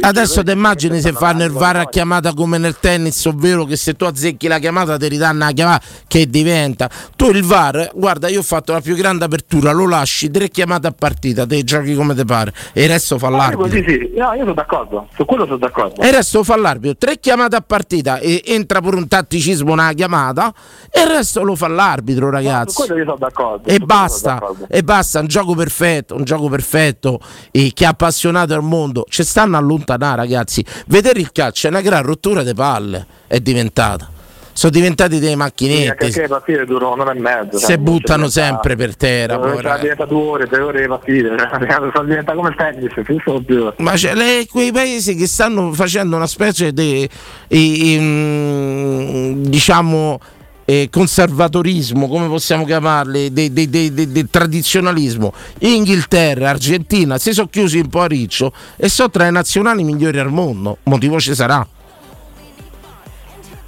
Adesso ti immagini se fanno il VAR a chiamata come nel tennis, ovvero che se tu azzecchi la chiamata ti ridanno la chiamata che diventa. Tu il VAR, guarda, io ho fatto la più grande apertura, lo lasci tre chiamate a partita, te giochi come ti pare e il resto fa l'arbitro.
così sì, no, io sono d'accordo, su quello sono d'accordo.
E il resto fa l'arbitro, tre chiamate a partita e entra pure un tatticismo nella chiamata e il resto lo fa l'arbitro, ragazzi.
quello io sono d'accordo.
E basta,
d'accordo.
e basta, un gioco perfetto, un gioco perfetto e che ha appassionato il mondo. Ci stanno a allontanare, ragazzi. Vedere il calcio è una gran rottura di palle, è diventata. Sono diventati dei
Sì, perché le partite durano un'ora e mezza.
si
cioè,
buttano sempre per terra. povera-
diventa due ore, tre ore le partite, cioè, diventa come il tennis, più sono.
Ma c'è le- quei paesi che stanno facendo una specie di mm, diciamo eh, conservatorismo, come possiamo chiamarli, di tradizionalismo. Inghilterra, Argentina si sono chiusi un po' a riccio e sono tra i nazionali migliori al mondo. Motivo ci sarà.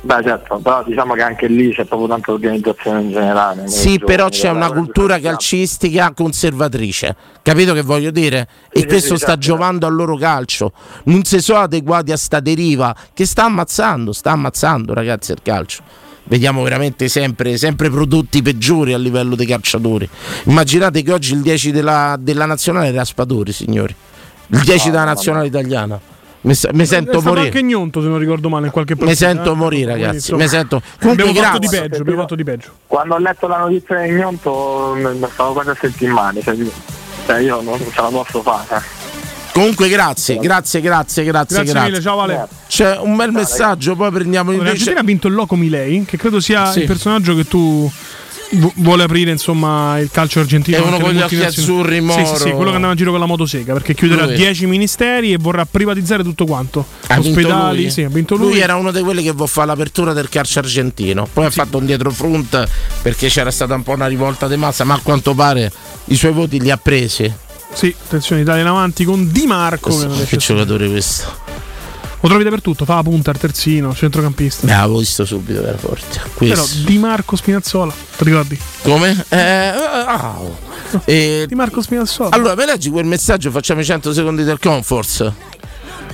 Beh certo, però diciamo che anche lì c'è proprio tanta organizzazione in generale.
Sì, però c'è una cultura calcistica conservatrice, capito che voglio dire? E
Sì,
questo
sì,
sta
certo.
giovando al loro calcio. Non si sono adeguati a sta deriva che sta ammazzando, sta ammazzando ragazzi il calcio. Vediamo veramente sempre, sempre prodotti peggiori a livello dei calciatori. Immaginate che oggi il 10 della, della nazionale è Raspadori, signori. Il 10 della nazionale italiana. Mi, mi
È
sento
stato anche
morire.
Gnonto, se non ricordo male, in qualche
Mi
partita.
sento
eh.
morire, ragazzi.
insomma,
Mi sento. Comunque,
Abbiamo fatto di
grazie.
peggio, abbiamo fatto di peggio.
Quando ho letto la notizia di Gnonto mi mi stavo quasi a sentire male, cioè, cioè, io non ce la posso fare.
Comunque, grazie, grazie, grazie, grazie.
Grazie
grazie.
mille, ciao Vale.
C'è un bel messaggio, poi prendiamo
Allora,
invece.
L'Argentina ha vinto il Loco Milei, che credo sia
Sì.
il personaggio che tu vuole aprire insomma il calcio argentino.
È uno con gli occhi azzurri,
Sì, sì, sì,
Moro.
quello che andava in giro con la motosega perché chiuderà
Lui.
10 ministeri e vorrà privatizzare tutto quanto.
Ha
Ospedali,
lui.
sì, ha vinto lui.
era uno di quelli che fare l'apertura del calcio argentino. Poi ha fatto un dietro front perché c'era stata un po' una rivolta di massa, ma a quanto pare i suoi voti li ha presi.
Sì, attenzione, Italia in avanti con Di Marco. Che
giocatore questo?
Lo trovi dappertutto, fa la punta, il terzino, centrocampista.
Eh, avevo visto subito che era forte.
Però
Questo.
Di Marco Spinazzola, ti ricordi?
Come? Eh, ah, oh. E-
Di Marco Spinazzola.
Allora, me leggi quel messaggio? Facciamo i 100 secondi del Comforts.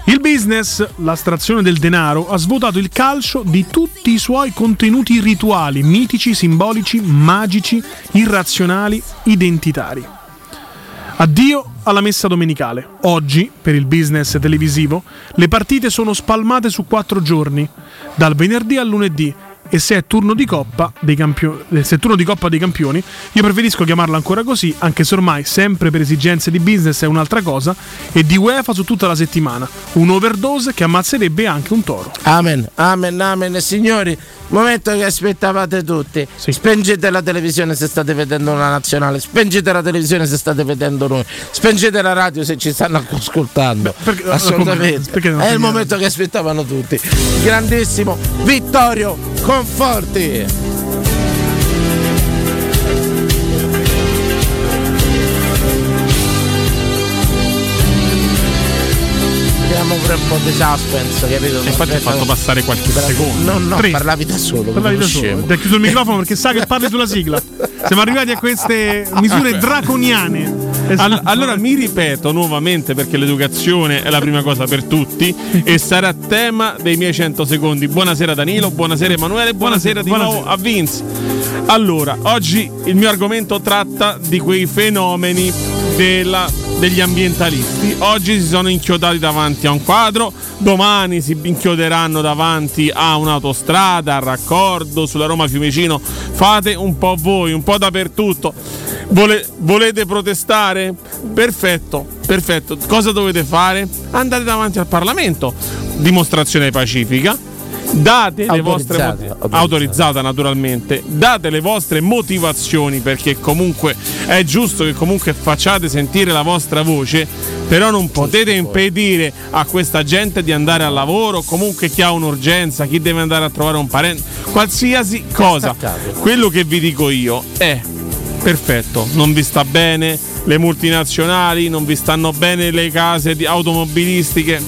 Il business, l'astrazione del denaro, ha svuotato il calcio di tutti i suoi contenuti rituali, mitici, simbolici, magici, irrazionali, identitari. Addio alla messa domenicale. Oggi, per il business televisivo, le partite sono spalmate su quattro giorni, dal venerdì al lunedì. E se è turno di Coppa dei Campioni, se è turno di Coppa dei Campioni, io preferisco chiamarla ancora così, anche se ormai, sempre per esigenze di business, è un'altra cosa, e di UEFA su tutta la settimana. Un'overdose che ammazzerebbe anche un toro.
Amen, amen, amen. Signori, momento che aspettavate tutti. Spengete la televisione se state vedendo una nazionale, spengete la televisione se state vedendo noi, spengete la radio se ci stanno ascoltando.
perché-
Assolutamente.
perché
È il momento che aspettavano tutti. Grandissimo Vittorio Conforti. Abbiamo pure un po' di suspense, capito?
Infatti ho fatto passare qualche secondo.
No, no,
Tre.
parlavi da solo.
Parlavi da solo. Ti ha chiuso il microfono perché sa che parli sulla sigla. Siamo arrivati a queste misure draconiane.
All- allora mi ripeto nuovamente perché l'educazione è la prima cosa per tutti e sarà tema dei miei 100 secondi. Buonasera Danilo, buonasera Emanuele, buonasera, di
Buonasera.
nuovo a Vince. Allora, oggi il mio argomento tratta di quei fenomeni della- degli ambientalisti. Oggi si sono inchiodati davanti a un quadro, domani si inchioderanno davanti a un'autostrada, al raccordo sulla Roma Fiumicino. Fate un po' voi, un po' dappertutto. Vole- volete protestare? Perfetto, perfetto. Cosa dovete fare? Andate davanti al Parlamento. Dimostrazione pacifica. Date le vostre
Autorizzata, autorizzata.
naturalmente. Date le vostre motivazioni perché comunque è giusto che comunque facciate sentire la vostra voce, però non potete impedire a questa gente di andare al lavoro, comunque chi ha un'urgenza, chi deve andare a trovare un parente, qualsiasi cosa. Quello che vi dico io è perfetto, non vi sta bene le multinazionali, non vi stanno bene le case di- automobilistiche.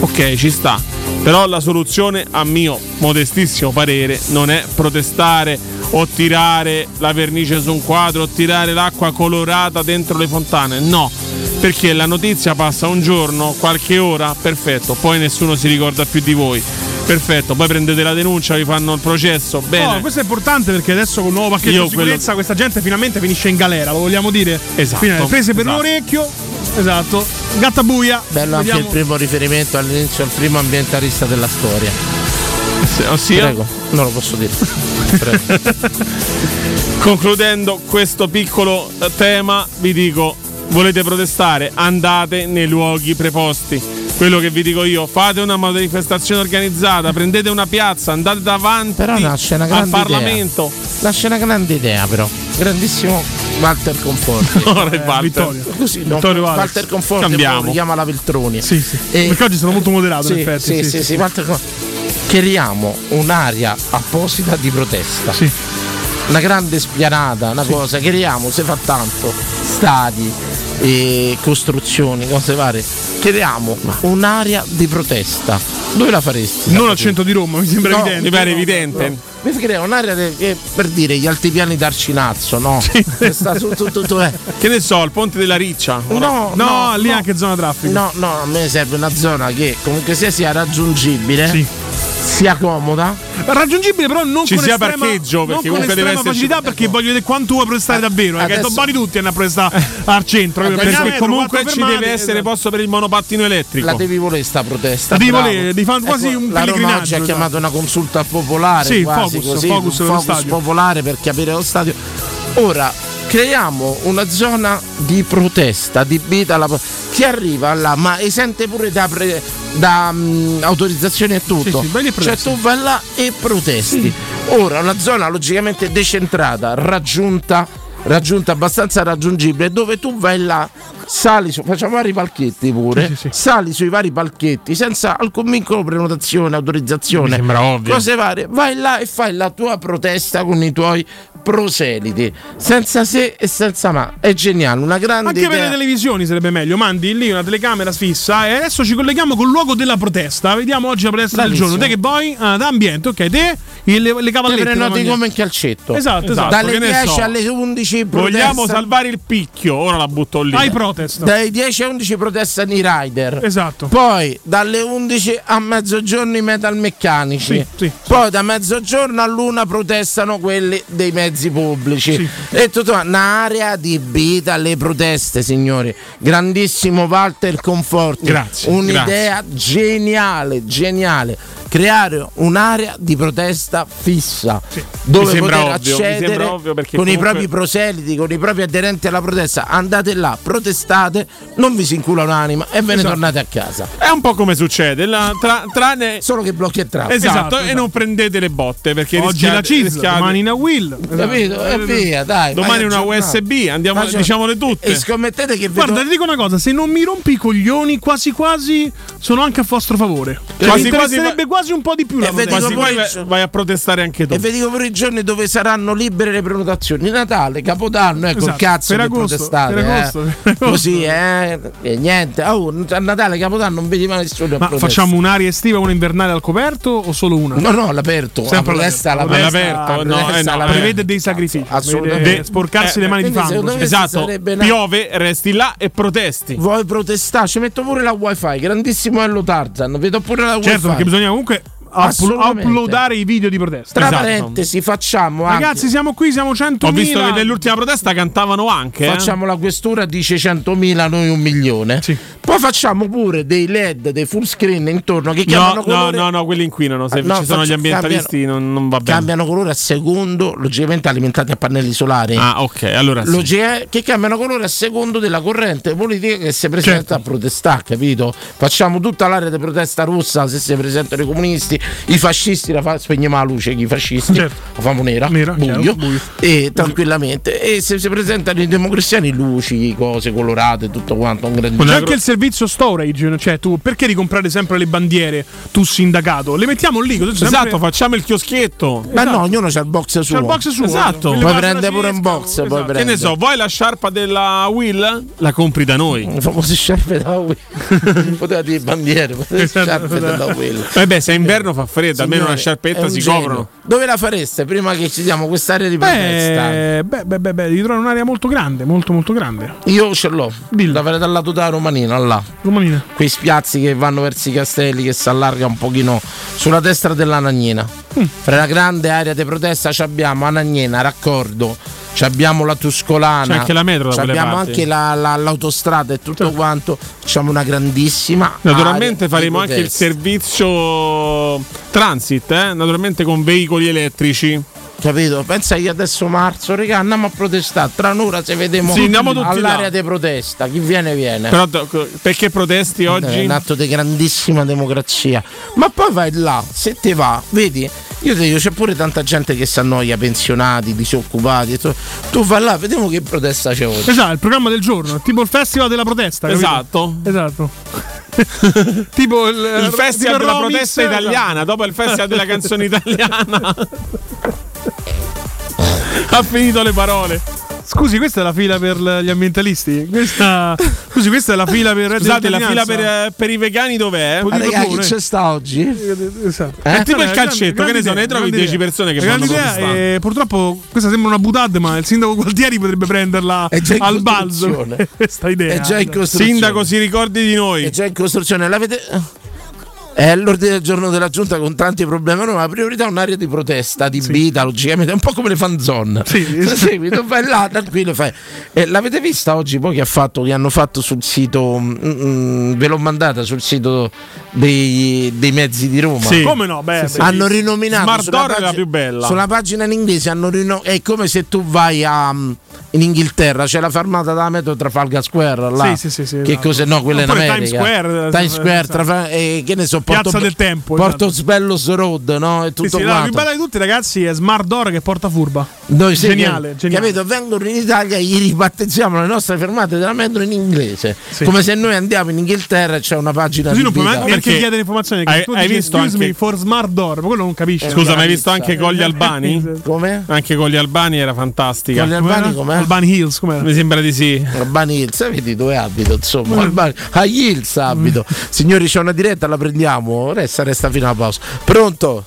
Ok, ci sta. Però la soluzione, a mio modestissimo parere, non è protestare o tirare la vernice su un quadro o tirare l'acqua colorata dentro le fontane. No, perché la notizia passa un giorno, qualche ora, perfetto, poi nessuno si ricorda più di voi. Perfetto, poi prendete la denuncia, vi fanno il processo. Bene.
Oh, questo è importante perché adesso con il nuovo pacchetto
Io
di sicurezza
quello-
questa gente finalmente finisce in galera, lo vogliamo dire?
Esatto,
Fine- prese per
esatto.
l'orecchio, esatto. Gatta buia.
Bello anche
Vediamo-
il primo riferimento all'inizio al primo ambientalista della storia.
ossia?
Prego, non lo posso dire.
Concludendo questo piccolo eh, tema, vi dico: volete protestare? Andate nei luoghi preposti. Quello che vi dico io, fate una manifestazione organizzata, prendete una piazza, andate davanti
Però nasce una
al Parlamento.
idea. Nasce una grande idea, però. Grandissimo Walter Conforti.
Ora è Walter.
Vittorio.
Così, no,
Vittorio Alex.
Walter Conforti
Cambiamo.
chiama la Veltroni.
Sì, sì.
E-
Perché oggi sono molto moderato,
sì,
in effetti.
Sì, sì, sì, Walter Con- Creiamo un'area apposita di protesta.
Sì.
Una grande spianata, una cosa, creiamo, si fa tanto, stadi, e costruzioni, cose varie. Creiamo un'area di protesta. Dove la faresti?
Non al centro di Roma, mi sembra
No,
evidente.
Mi pare evidente.
Mi crea un'area de- che, per dire gli altipiani d'Arcinazzo, no? Che sta su tutto, tutto, eh.
Che ne so, il ponte della Riccia.
No,
No, lì anche zona traffico.
No, no, a me serve una zona che comunque sia, sia raggiungibile,
Sì.
Sia comoda.
Raggiungibile però non
Ci
con
sia
estrema,
parcheggio,
non
perché
con
comunque deve
facilità perché voglio vedere quanto vuoi prestare davvero, eh, che
adesso-
domani tutti hanno a prestare al centro.
Adesso-
Perché
Perché comunque
quattro
ci
fermate,
deve essere
esatto.
posto per il monopattino elettrico.
La devi volere sta protesta.
La devi
bravo.
volere, devi fare quasi un
La Roma
pellegrinaggio,
oggi ha
esatto.
chiamato una consulta popolare,
Sì,
quasi
focus,
così,
focus
un focus
stadio.
popolare per capire lo stadio. Ora creiamo una zona di protesta, di vita alla chi arriva là, ma esente pure da, pre- da mm, autorizzazione e tutto.
Sì, sì,
cioè tu vai là e protesti. Ora una zona logicamente decentrata, raggiunta, raggiunta abbastanza raggiungibile, dove tu vai là, sali su, facciamo vari palchetti pure, sali sui vari palchetti senza alcun vincolo, prenotazione, autorizzazione,
Mi sembra ovvio.
cose varie, vai là e fai la tua protesta con i tuoi proseliti, senza se e senza ma. È geniale, una grande
Anche per
idea.
le televisioni sarebbe meglio. Mandi lì una telecamera fissa e adesso ci colleghiamo col luogo della protesta. Vediamo oggi la protesta del
Bravissimo.
giorno. Te che vuoi? Ah, da ambiente, ok. Te e le, le
Te
cavallette. da
prenoti come in calcetto.
Esatto, esatto.
Dalle
che ne
10
so.
alle 11 protesta.
Vogliamo salvare il picchio, ora la butto lì.
Ai protest.
Dai 10 alle 11 protestano i rider.
Esatto.
Poi dalle 11 a mezzogiorno i metal meccanici.
Sì, sì,
Poi da mezzogiorno all'una protestano quelli dei mezzi pubblici. E tutto un'area di vita alle proteste, signori. Grandissimo Walter Conforti.
Grazie,
Un'idea geniale, geniale. Creare un'area di protesta fissa dove
Mi sembra
poter
ovvio,
accedere con i
comunque-
propri proseliti, con i propri aderenti alla protesta. Andate là, protestate, non vi si incula un'anima e ve ne
Esatto.
tornate a casa.
È un po' come succede, la- tra- tranne.
Solo che blocchi e trappi.
Esatto,
Esatto,
e
esatto.
non prendete le botte perché
Oggi
rischiate-
la CIS,
rischiate-
domani una Will.
Capito? E via, dai.
Domani una. USB, andiamo,
Faccio-
diciamole tutte.
E scommettete che
Guarda,
vedo-
ti dico una cosa: se non mi rompi i coglioni, quasi quasi sono anche a vostro favore. Cioè,
Quasi quasi
interesserebbe quasi un po' di più la
E
protesta.
Come
poi vai- vai a protestare anche tu.
E vi dico per i giorni dove saranno libere le prenotazioni. Natale, Capodanno, ecco il
Esatto,
cazzo
per
che
agosto,
protestate.
per
eh.
agosto, per agosto.
Così, eh. E niente. Oh, a Natale, Capodanno non vedi mai nessuno.
Ma
protesta.
facciamo un'aria estiva e una invernale al coperto o solo una?
No, no, all'aperto.
Sempre
la protesta
all'aperto.
all'aperto.
All'aperto, no, eh, no,
prevede dei sacrifici.
Assolutamente.
Prevede sporcarsi le mani di fango.
Esatto, piove, resti là e protesti.
Vuoi protestare? Ci metto pure la wifi. Grandissimo Ello Tarzan. Vedo pure la wifi.
Certo, perché bisogna comunque
Assolutamente.
uploadare i video di protesta.
Tra
Esatto.
parentesi, facciamo anche.
Ragazzi, siamo qui, siamo 100.000.
Ho visto che nell'ultima protesta cantavano anche. eh.
Facciamo la questura, dice 100.000, noi un milione. Poi facciamo pure dei LED, dei full screen intorno che
No,
cambiano
no,
colore.
no, no, quelli inquinano. Se
Ah, no,
ci sono gli ambientalisti, non, non va bene.
Cambiano colore a secondo, logicamente alimentati a pannelli solari.
Ah, ok, allora sì.
Logica- che cambiano colore a secondo della corrente politica che si presenta
Certo.
a protestare, capito? Facciamo tutta l'area di protesta rossa se si presentano i comunisti, i fascisti la fa, spegniamo la luce, i fascisti,
Certo.
la famo nera,
Nera,
buio,
chiaro, buio.
e tranquillamente. E se si presentano i democristiani, luci, cose colorate, tutto quanto, un grande
C'è anche il servizio storage, cioè tu perché ricomprare sempre le bandiere, tu sindacato? Le mettiamo lì, così sempre-
Esatto, facciamo il chioschetto.
Ma no, ognuno c'ha il box suo.
C'è il box suo.
Esatto.
Poi prende pure un box, poi
esatto.
prende.
Che ne so, vuoi la sciarpa della Will? La compri da noi.
Le famose sciarpe da Will. Poteva dire bandiere, poteva dire sciarpe della Will.
Eh beh, se è inverno fa freddo, almeno una
Signore,
sciarpetta
un
si
genio.
coprono.
Dove la fareste prima che ci diamo quest'area di protesta?
Beh, beh, beh, beh, beh, devi trovare un'area molto grande, molto molto grande.
Io ce l'ho. La farei dal lato della Romanina, là.
Romanina.
Quei spiazzi che vanno verso i castelli, che si allarga un pochino sulla destra dell'Anagnina.
Mm.
Fra la grande area di protesta ci abbiamo Anagnina, Raccordo, abbiamo la Tuscolana,
C'è anche la metro
abbiamo
parti.
anche la- la- l'autostrada e tutto quanto. Facciamo una grandissima.
Naturalmente faremo anche il servizio transit, eh? naturalmente con veicoli elettrici.
Capito? Pensa che adesso marzo, regà, andiamo a protestare. Tra un'ora se vediamo
Sì,
all'area di protesta. Chi viene, viene.
Però perché protesti
È
oggi?
un atto di grandissima democrazia. Ma poi vai là, se te va, vedi? Io ti dico, c'è pure tanta gente che si annoia, pensionati, disoccupati. Tu, tu vai là, vediamo che protesta c'è oggi.
Esatto, il programma del giorno, tipo il festival della protesta. capito?
Esatto.
Esatto. tipo il,
Il festival della protesta
esatto.
italiana, dopo il festival della canzone italiana. Ha finito le parole.
Scusi, questa è la fila per gli ambientalisti? Questa... Scusi, questa è la fila per
Scusate, la fila
per
per, eh, per i vegani dov'è?
Ma raga, chi c'è sta oggi?
Esatto.
È tipo il
Grande-
calcetto, che ne so,
grande
ne trovi
idea,
10 persone che
grande
fanno
idea,
protestare.
e purtroppo questa sembra una butade, ma il sindaco Gualtieri potrebbe prenderla
È già in
al balzo.
costruzione.
questa idea.
È già in costruzione.
Sindaco, si ricordi di noi.
È già in costruzione. L'avete. È all'ordine del giorno della giunta con tanti problemi. No, la priorità è un'area di protesta, di vita, logicamente, è un po' come le fanzone.
Sì.
Segui, tu vai là, tranquillo. Fai. Eh, l'avete vista oggi poi che ha fatto, che hanno fatto sul sito, mm, mm, ve l'ho mandata sul sito dei, dei mezzi di Roma.
Sì. Come no? Beh, beh.
hanno rinominato
Smart
sulla
Door è la più bella.
Sulla pagina in inglese hanno rino- è come se tu vai a, mm, in Inghilterra, c'è la fermata della metro Trafalgar Square là.
Sì, sì, sì, sì,
che
esatto.
cose no, quella in
Oppure
America.
Times Square,
Times Square,
esatto.
Trafalgar- eh, che ne so, Porto,
Piazza del Tempo,
Porto Sbellos Road, no? E
Sì,
tutto
sì, la più bella di tutti, ragazzi, è Smart Door che porta furba.
Noi sì,
geniale,
che-
geniale.
Capito? Vengono in Italia, gli ribattezziamo le nostre fermate della metro in inglese.
Sì.
Come se noi andiamo in Inghilterra e c'è una pagina
Così
di
non puoi neanche chiedere informazioni. Che
Hai-
tu
hai
dici,
visto anche-
me for Smart Door, ma quello non capisci.
Scusa, ma hai visto anche con gli albani?
Come?
Anche con gli albani era fantastica.
Con gli albani com'è?
Albani Hills, com'era?
Mi sembra di sì.
Albani Hills, vedi dove abito, insomma. Albani, a Hills abito. Signori, c'è una diretta, la prendiamo. Resta, resta fino alla pausa. Pronto?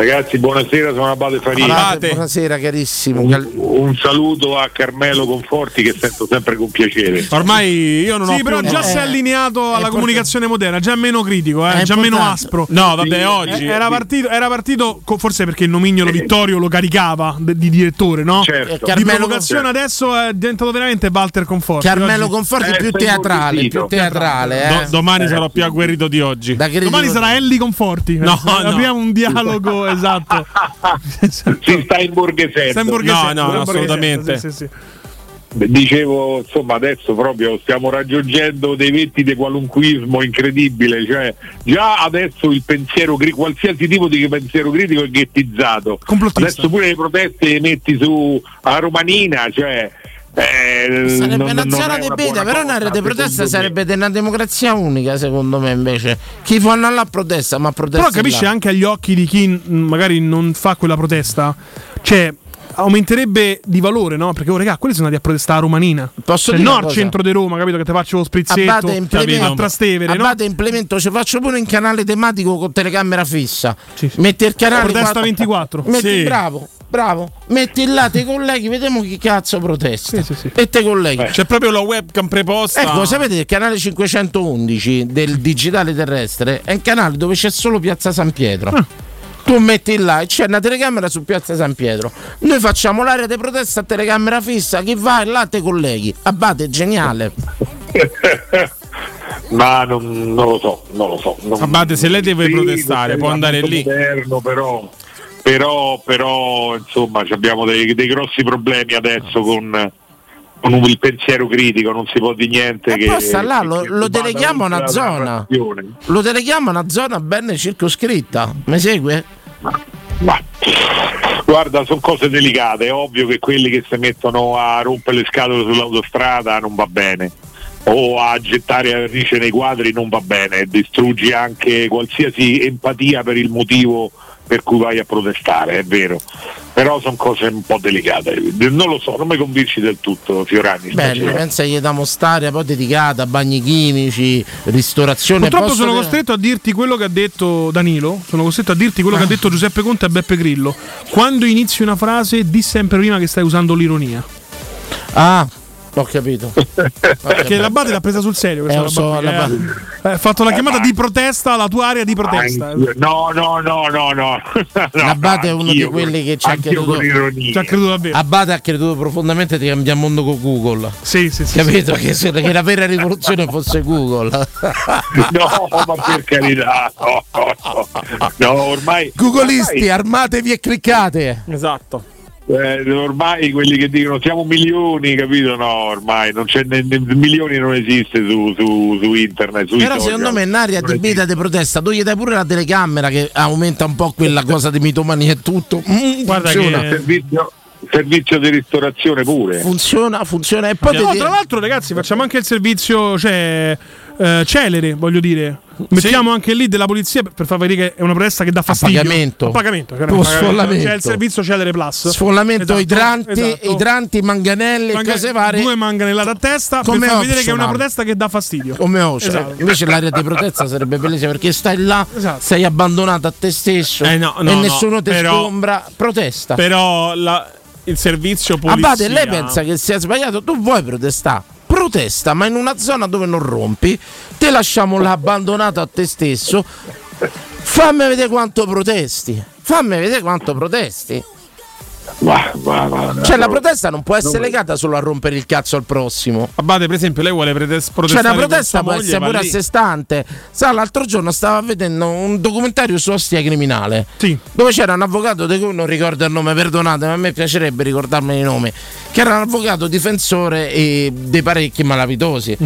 Ragazzi, buonasera, sono Abate Faria.
Abate, buonasera carissimo.
Un, un saluto a Carmelo Conforti che sento sempre con piacere.
Ormai io non ho
Sì, però
più-
già si è allineato alla comunicazione moderna, già meno critico, eh, già meno
importante.
aspro.
No, vabbè,
Sì.
oggi-
Eh, Era partito, era partito forse perché il nomignolo Vittorio lo caricava di direttore, no?
Certo.
Di
Carmelo
provocazione adesso è diventato veramente Walter Conforti.
Carmelo
Oggi-
Conforti
Eh,
più teatrale, più teatrale. Eh.
Do- domani sarò più agguerrito di oggi.
Da
Domani sarà Ellie Conforti.
No, no.
Apriamo un dialogo esatto.
Si sta
in borghese-
No, no,
borghese-
assolutamente.
sì, sì, sì.
Dicevo, insomma, adesso proprio stiamo raggiungendo dei vetti di qualunquismo incredibile, cioè già adesso il pensiero cri- qualsiasi tipo di pensiero critico è ghettizzato. Adesso pure le proteste le metti su a Romanina, cioè eh,
Sarebbe
non-
una
non
zona
è
di
una
beta, però di
secondo
protesta sarebbe una democrazia unica, secondo me, invece. Chi fanno là protesta, ma protesta.
Però capisci
là.
anche agli occhi di chi magari non fa quella protesta, cioè aumenterebbe di valore, no? Perché, oh, regà, quelli sono andati a protestare a Romanina.
Posso
Cioè,
dire
no al centro di Roma, capito? Che ti faccio lo sprizzetto
implemento,
a Trastevere, no?
Abate implemento, ci faccio pure un canale tematico con telecamera fissa. Metti il canale
Protesta
quattro-
24.
Metti,
Sì.
bravo, bravo. Metti là te colleghi, vediamo chi cazzo protesta. E te colleghi.
C'è proprio la webcam preposta.
Ecco, sapete che il canale 511 del digitale terrestre è un canale dove c'è solo Piazza San Pietro.
Ah.
Tu metti là e c'è una telecamera su Piazza San Pietro. Noi facciamo l'area di protesta a telecamera fissa. Chi va là te colleghi. Abate, geniale.
Ma non, non lo so, non lo so. Non,
Abate, se lei deve
Sì,
protestare, può andare lì.
moderno, però, però, però, insomma, ci abbiamo dei, dei grossi problemi adesso con, con il pensiero critico, non si può di niente. che,
Poi sta là,
che-
lo,
che
lo deleghiamo a una
la
zona. Lo deleghiamo a una zona ben circoscritta. Mi segue?
Guarda, sono cose delicate, è ovvio che quelli che si mettono a rompere le scatole sull'autostrada non va bene. O a gettare vernice nei quadri non va bene, distruggi anche qualsiasi empatia per il motivo per cui vai a protestare, è vero. Però sono cose un po' delicate. Non lo so, non mi convinci del tutto, Fiorani.
Bene,
stasera.
pensa che diamo stare poi dedicata a bagni chimici, ristorazione.
Purtroppo
Posso
sono
dire-
costretto a dirti quello che ha detto Danilo, sono costretto a dirti quello che ha detto Giuseppe Conte a Beppe Grillo. Quando inizi una frase, di sempre prima che stai usando l'ironia.
Ah, ho capito.
Perché l'Abate l'ha presa sul serio.
Eh, so, l'Abate-
eh. Ha fatto la chiamata di protesta alla tua area di protesta.
No, no, no, no, no.
L'Abate è uno di quelli che ci ha creduto.
Ci ha creduto davvero.
Abate ha creduto profondamente di cambiare mondo con Google.
Sì, sì, sì.
Capito? Che, se- che la vera rivoluzione fosse Google.
No, ma per carità, no, no, no. No, ormai.
Googleisti,
ormai-
armatevi e cliccate.
Esatto.
Eh, ormai quelli che dicono siamo milioni, capito? No, ormai non c'è ne- ne- milioni non esiste su, su, su internet. Sui
Però
social.
secondo me in aria di beta di protesta tu gli dai pure la telecamera che aumenta un po' quella cosa di mitomania e tutto. Mm,
Guarda
funziona.
che-
servizio, servizio di ristorazione pure.
funziona, funziona. E poi
No,
vedi-
tra l'altro, ragazzi, facciamo anche il servizio cioè, eh, celere, voglio dire. Mettiamo anche lì della polizia per, far vedere che è una protesta che dà fastidio.
pagamento.
A pagamento. è pagamento.
sfollamento.
C'è il servizio celere plus.
sfollamento
Esatto,
idranti,
esatto.
idranti, manganelle,
Manca-
cose varie.
Due manganellate a testa
Come
per far vedere che è una
optional.
protesta che dà fastidio.
Come Oce.
Esatto.
Invece l'area di protesta sarebbe bellissima perché stai là,
Esatto.
sei abbandonato a te stesso
Eh, no,
e
no, no,
nessuno ti
però-
sgombra. Protesta.
Però la- il servizio polizia.
Abate, lei pensa che sia sbagliato? Tu vuoi protestare? Protesta, ma in una zona dove non rompi, te lasciamo là abbandonato a te stesso. Fammi vedere quanto protesti. Fammi vedere quanto protesti.
Va, va, va,
Cioè la protesta non può essere legata solo a rompere il cazzo al prossimo.
Abate, per esempio, lei vuole protes-
Cioè
protestare.
una
con
protesta può essere pure a
lì.
sé stante. Sa, l'altro giorno stava vedendo un documentario su Ostia Criminale. Dove c'era un avvocato di cui non ricordo il nome, perdonate, ma a me piacerebbe ricordarmi i nomi. Che era un avvocato difensore e dei parecchi malavitosi.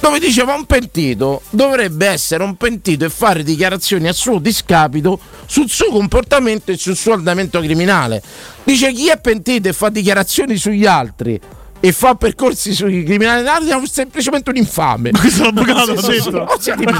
Dove diceva un pentito dovrebbe essere un pentito e fare dichiarazioni a suo discapito sul suo comportamento e sul suo andamento criminale. Dice chi è pentito e fa dichiarazioni sugli altri e fa percorsi sui criminali è un- semplicemente un infame.
Questo l'avvocato ha detto.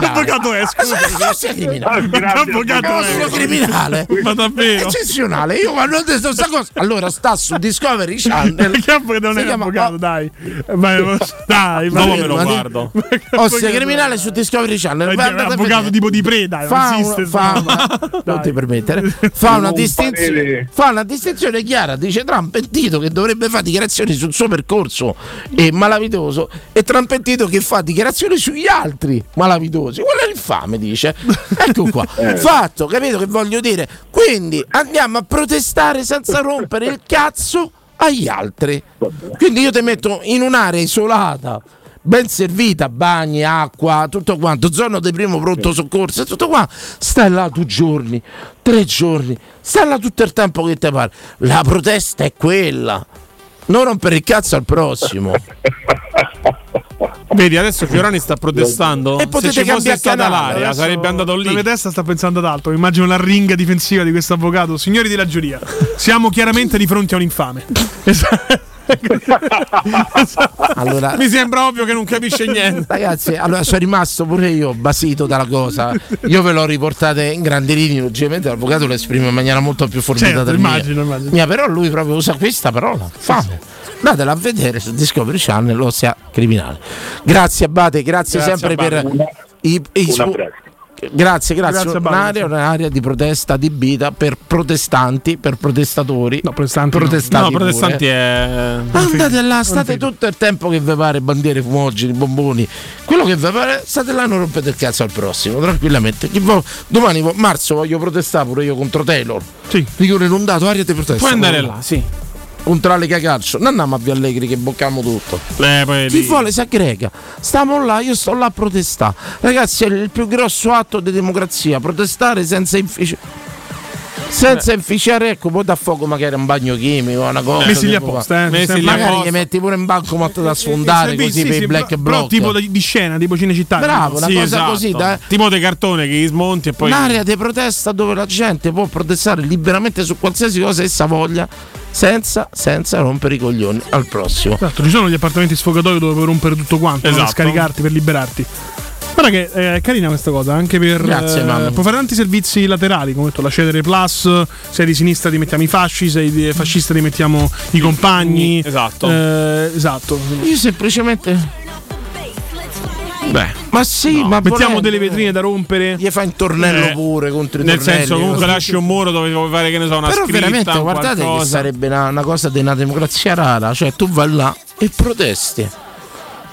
L'avvocato è, scusa.
Ossia criminale.
L'avvocato è.
criminale.
Ma davvero?
Eccezionale. Io quando ho detto questa cosa, allora sta su Discovery Channel.
Che avvocato non
Si
è
chiama-
avvocato, dai. Ma- dai, ma-
me lo
ma-
guardo.
ma-
Ossia criminale su Discovery Channel.
È un avvocato tipo di preda,
fa,
non esiste.
non ti permettere fa una,
Un
distinzione,
parere.
fa una distinzione chiara dice un pentito che dovrebbe fare dichiarazioni sul suo percorso e malavitoso e tra un pentito che fa dichiarazioni sugli altri malavitosi. Quello è l'infame dice. Ecco qua.
Eh.
fatto capito che voglio dire? Quindi andiamo a protestare senza rompere il cazzo agli altri. Quindi io ti metto in un'area isolata ben servita, bagni, acqua, tutto quanto, zona di primo pronto soccorso, tutto qua, stai là due giorni, tre giorni, stai là tutto il tempo che ti pare. La protesta è quella. Non rompere il cazzo al prossimo.
Vedi, adesso Fiorani sta protestando.
E potete
Se ci fosse stata l'aria,
Adesso
sarebbe andato lì.
La mia testa sta pensando ad altro. Immagino la ringa difensiva di questo avvocato. Signori della giuria, siamo chiaramente di fronte a un infame.
Allora,
Mi sembra ovvio che non capisce niente.
Ragazzi, allora sono rimasto pure io basito dalla cosa. Io ve l'ho riportata in grandi linee. Logicamente l'avvocato lo esprime in maniera molto più forbita
Certo,
del
immagino,
mia.
immagino.
Mia, però lui proprio usa questa parola. Fame. Andatela a vedere su Discovery Channel, lo sia criminale. Grazie Abate, grazie,
Grazie,
sempre
Abate.
per
Una-
i, i
abbraccio.
Grazie, grazie.
Grazie,
un'area, un'area di protesta adibita per protestanti, per protestatori.
No, protestanti. no.
Protestati
No, protestanti
pure.
è.
Andate là, state tutto il tempo che vi pare, bandiere, fumogeni, bomboni, quello che vi pare, state là, non rompete il cazzo al prossimo, tranquillamente. Domani, marzo, voglio protestare pure io contro Taylor.
Sì.
Dico inondato, aria di protesta.
Puoi andare là, sì.
Contro la Lega Calcio. Non andiamo a Via Allegri che boccamo tutto.
Eh, poi
Chi vuole si aggrega. Stiamo là, io sto là a protestare. Ragazzi, è il più grosso atto di democrazia. Protestare senza inficiare. Senza inficiare, ecco, poi da fuoco magari un bagno chimico, una cosa.
Messi lì apposta, eh.
Messi lì
Magari
apposta.
gli metti pure in bancomat da sfondare
Servizi,
così
sì,
per
sì,
i black block.
Tipo di, di scena, tipo Cinecittà.
Bravo, una
Sì,
cosa
esatto.
così da,
Tipo dei cartone che gli smonti e poi.
un'area di protesta dove la gente può protestare liberamente su qualsiasi cosa essa voglia senza, senza rompere i coglioni al prossimo.
Esatto, ci sono gli appartamenti sfogatori dove puoi rompere tutto quanto,
Esatto.
scaricarti, per liberarti. Guarda che eh, è carina questa cosa, anche per.
Grazie,
eh, puoi fare tanti servizi laterali, come ho detto, la Cedere Plus, sei di sinistra ti mettiamo i fasci, sei di fascista ti mettiamo i compagni.
Esatto.
Eh, esatto.
Io semplicemente.
Beh,
Ma sì, ma
Mettiamo
volendo,
delle vetrine da rompere.
Gli fai un tornello
Eh,
pure contro i
nel
tornelli,
senso, comunque
così.
lasci un muro dove vuoi fare che ne so, una
Però
scritta.
veramente guardate che
qualcosa.
sarebbe una, una cosa di una democrazia rara, cioè tu vai là e protesti.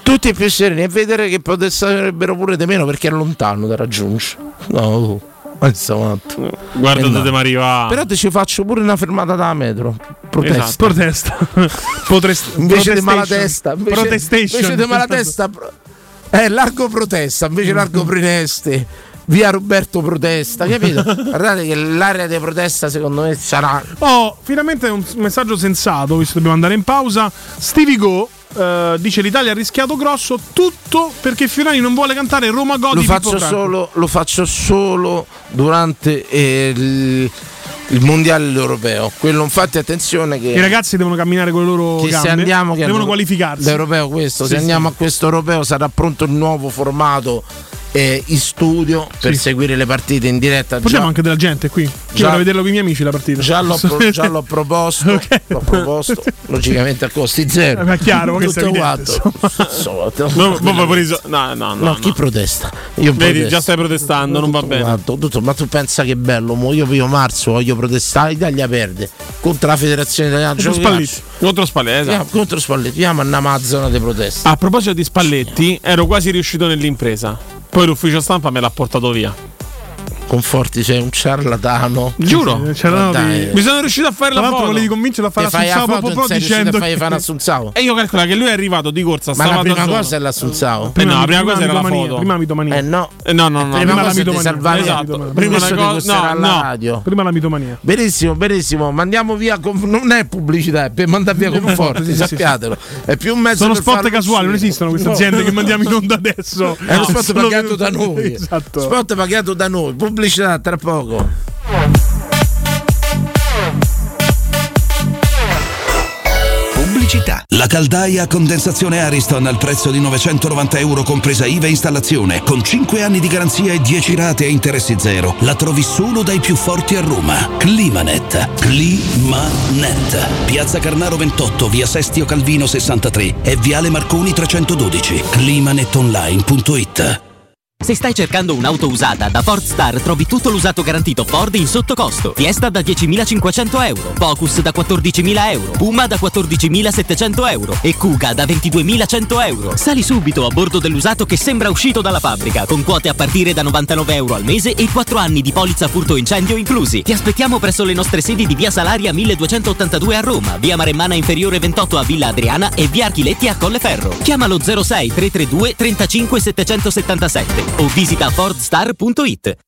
Tutti più sereni e vedere che protesterebbero pure di meno perché è lontano da raggiungere. No, ma insomma.
Guarda dove mi arriva.
Però te ci faccio pure una fermata da metro. Protesta.
Esatto.
Protesta. Potrest-
Invece di malatesta, invece,
Protestation.
invece di malatesta, eh, largo protesta, invece largo Prinesti. Via Roberto protesta, capito? Guardate che l'area di protesta secondo me sarà
Oh, finalmente un messaggio sensato, visto che dobbiamo andare in pausa. Stevie Go eh, dice l'Italia ha rischiato grosso tutto perché Fiorani non vuole cantare Roma Godi
lo faccio, solo, lo faccio solo durante eh, il, il mondiale europeo. Quello infatti attenzione che
I ragazzi devono camminare con le loro
che
gambe,
se andiamo che
devono qualificarsi.
L'europeo questo,
Sì,
se
sì.
andiamo a questo europeo sarà pronto il nuovo formato eh, in studio per
Sì.
seguire le partite in diretta. Già-
anche della gente qui.
Già-
vorrei vederlo con i miei amici la partita.
Già l'ho, pro- già l'ho proposto,
Ok.
l'ho proposto, logicamente a costi zero.
Ma è chiaro, è
Tutto quanto. Insomma,
No, no, no, no,
No, chi protesta? Io
Vedi,
protesto.
già stai protestando, non va bene.
quanto, tutto, ma tu pensa che bello? Mo io primo marzo voglio protestare, l'Italia perde contro la federazione italiana
Contro Spalletti.
calcio.
Contro Spalletti. esatto.
Contro Spalletti, andiamo a una mazzona di protesta.
A proposito di Spalletti, ero quasi riuscito nell'impresa. Poi l'ufficio stampa me l'ha portato via.
Conforti, sei un ciarlatano.
Giuro,
Eh, c'era
Ma
no,
dai.
di-
Mi sono riuscito a fare la foto.
volevi convincerlo a fare
fai la
l'assunzao proprio dicendo che-
fare l'assunzao.
E io calcola che lui è arrivato di corsa.
Ma la prima cosa è l'assunzao.
Eh no, la prima cosa era la
mitomania,
foto.
Prima la mitomania.
Eh no.
Eh, no, no, no.
prima
la
di
mitomania.
salvare
Esatto.
prima cosa
no, no.
radio.
Prima la mitomania.
Benissimo, benissimo, mandiamo via. Non è pubblicità, è per mandare via conforti, sappiatelo. È più un mezzo
Sono spot casuali, non esistono queste aziende che mandiamo in onda adesso.
È uno spot pagato da noi.
Esatto.
Spot pagato da noi. Pubblicità tra poco.
Pubblicità. La caldaia a condensazione Ariston al prezzo di 990 euro compresa IVA e installazione, con 5 anni di garanzia e 10 rate a interessi zero. La trovi solo dai più forti a Roma. Climanet. Climanet. Piazza Carnaro 28, via Sestio Calvino 63 e viale Marconi 312. Climanetonline.it
Se stai cercando un'auto usata, da Ford Star trovi tutto l'usato garantito Ford in sottocosto. Fiesta da 10.500 euro, Focus da 14.000 euro, Puma da 14.700 euro e Kuga da 22.100 euro. Sali subito a bordo dell'usato che sembra uscito dalla fabbrica, con quote a partire da 99 euro al mese e 4 anni di polizza furto incendio inclusi. Ti aspettiamo presso le nostre sedi di via Salaria 1282 a Roma, via Maremmana Inferiore 28 a Villa Adriana e via Archiletti a Colleferro. Chiamalo 06 332 35 777 o visita fordstar.it.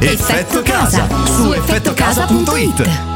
Effetto Casa su effettocasa.it.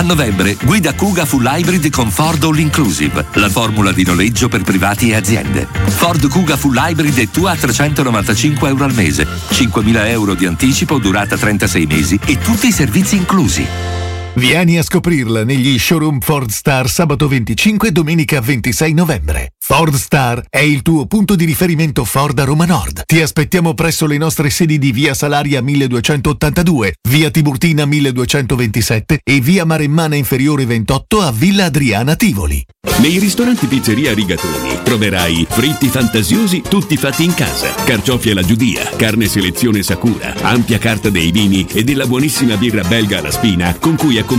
A novembre, guida Kuga Full Hybrid con Ford All Inclusive, la formula di noleggio per privati e aziende. Ford Kuga Full Hybrid è tua a 395 euro al mese, 5.000 euro di anticipo, durata 36 mesi e tutti i servizi inclusi.
Vieni a scoprirla negli showroom Ford Star sabato 25 e domenica 26 novembre. Ford Star è il tuo punto di riferimento Ford a Roma Nord. Ti aspettiamo presso le nostre sedi di via Salaria 1282, via Tiburtina 1227 e via Maremmana Inferiore 28 a Villa Adriana Tivoli.
Nei ristoranti Pizzeria Rigatoni troverai fritti fantasiosi tutti fatti in casa, carciofi alla giudia, carne selezione Sakura, ampia carta dei vini e della buonissima birra belga alla spina con cui accompagnare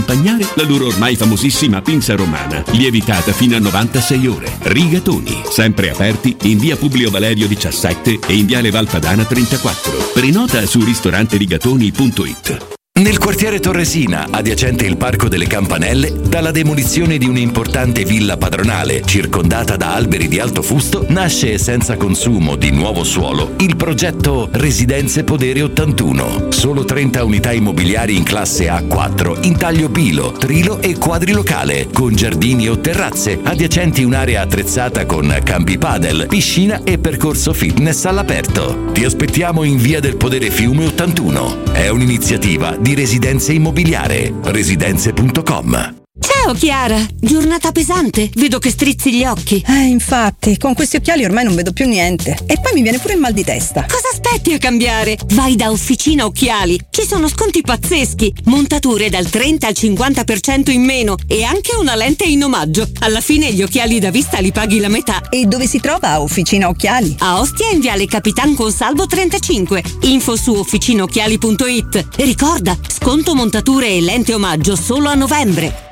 la loro ormai famosissima pinza romana, lievitata fino a 96 ore. Rigatoni, sempre aperti in via Publio Valerio 17 e in viale Valpadana 34. Prenota su ristoranterigatoni.it.
Nel quartiere Torresina, adiacente il Parco delle Campanelle, dalla demolizione di un'importante villa padronale circondata da alberi di alto fusto, nasce senza consumo di nuovo suolo il progetto Residenze Podere 81. Solo 30 unità immobiliari in classe A4, in taglio bilo, trilo e quadrilocale, con giardini o terrazze, adiacenti un'area attrezzata con campi padel, piscina e percorso fitness all'aperto. Ti aspettiamo in via del Podere Fiume 81. È un'iniziativa di Residenze Immobiliare. Residenze.com.
Ciao Chiara, giornata pesante, vedo che strizzi gli occhi.
Eh, infatti, con questi occhiali ormai non vedo più niente. E poi mi viene pure il mal di testa.
Cosa aspetti a cambiare? Vai da Officina Occhiali, ci sono sconti pazzeschi, montature dal 30 al 50% in meno e anche una lente in omaggio. Alla fine gli occhiali da vista li paghi la metà.
E dove si trova Officina Occhiali?
A Ostia in Viale Capitan Consalvo 35. Info su officinaocchiali.it. Ricorda, sconto montature e lente omaggio solo a novembre.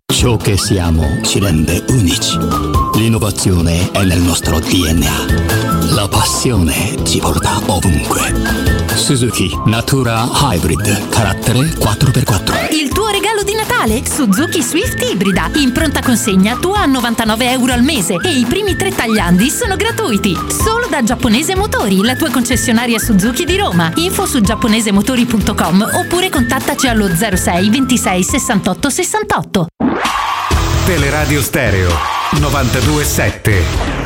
Ciò che siamo ci rende unici. L'innovazione è nel nostro DNA. La passione ci porta ovunque. Suzuki Natura Hybrid, carattere 4x4.
Il tuo regalo di Natale? Suzuki Swift Ibrida. In pronta consegna tua a 99 euro al mese e i primi tre tagliandi sono gratuiti. Solo da Giapponese Motori, la tua concessionaria Suzuki di Roma. Info su giapponesemotori.com oppure contattaci allo 06 26 68 68.
Teleradio Stereo 927.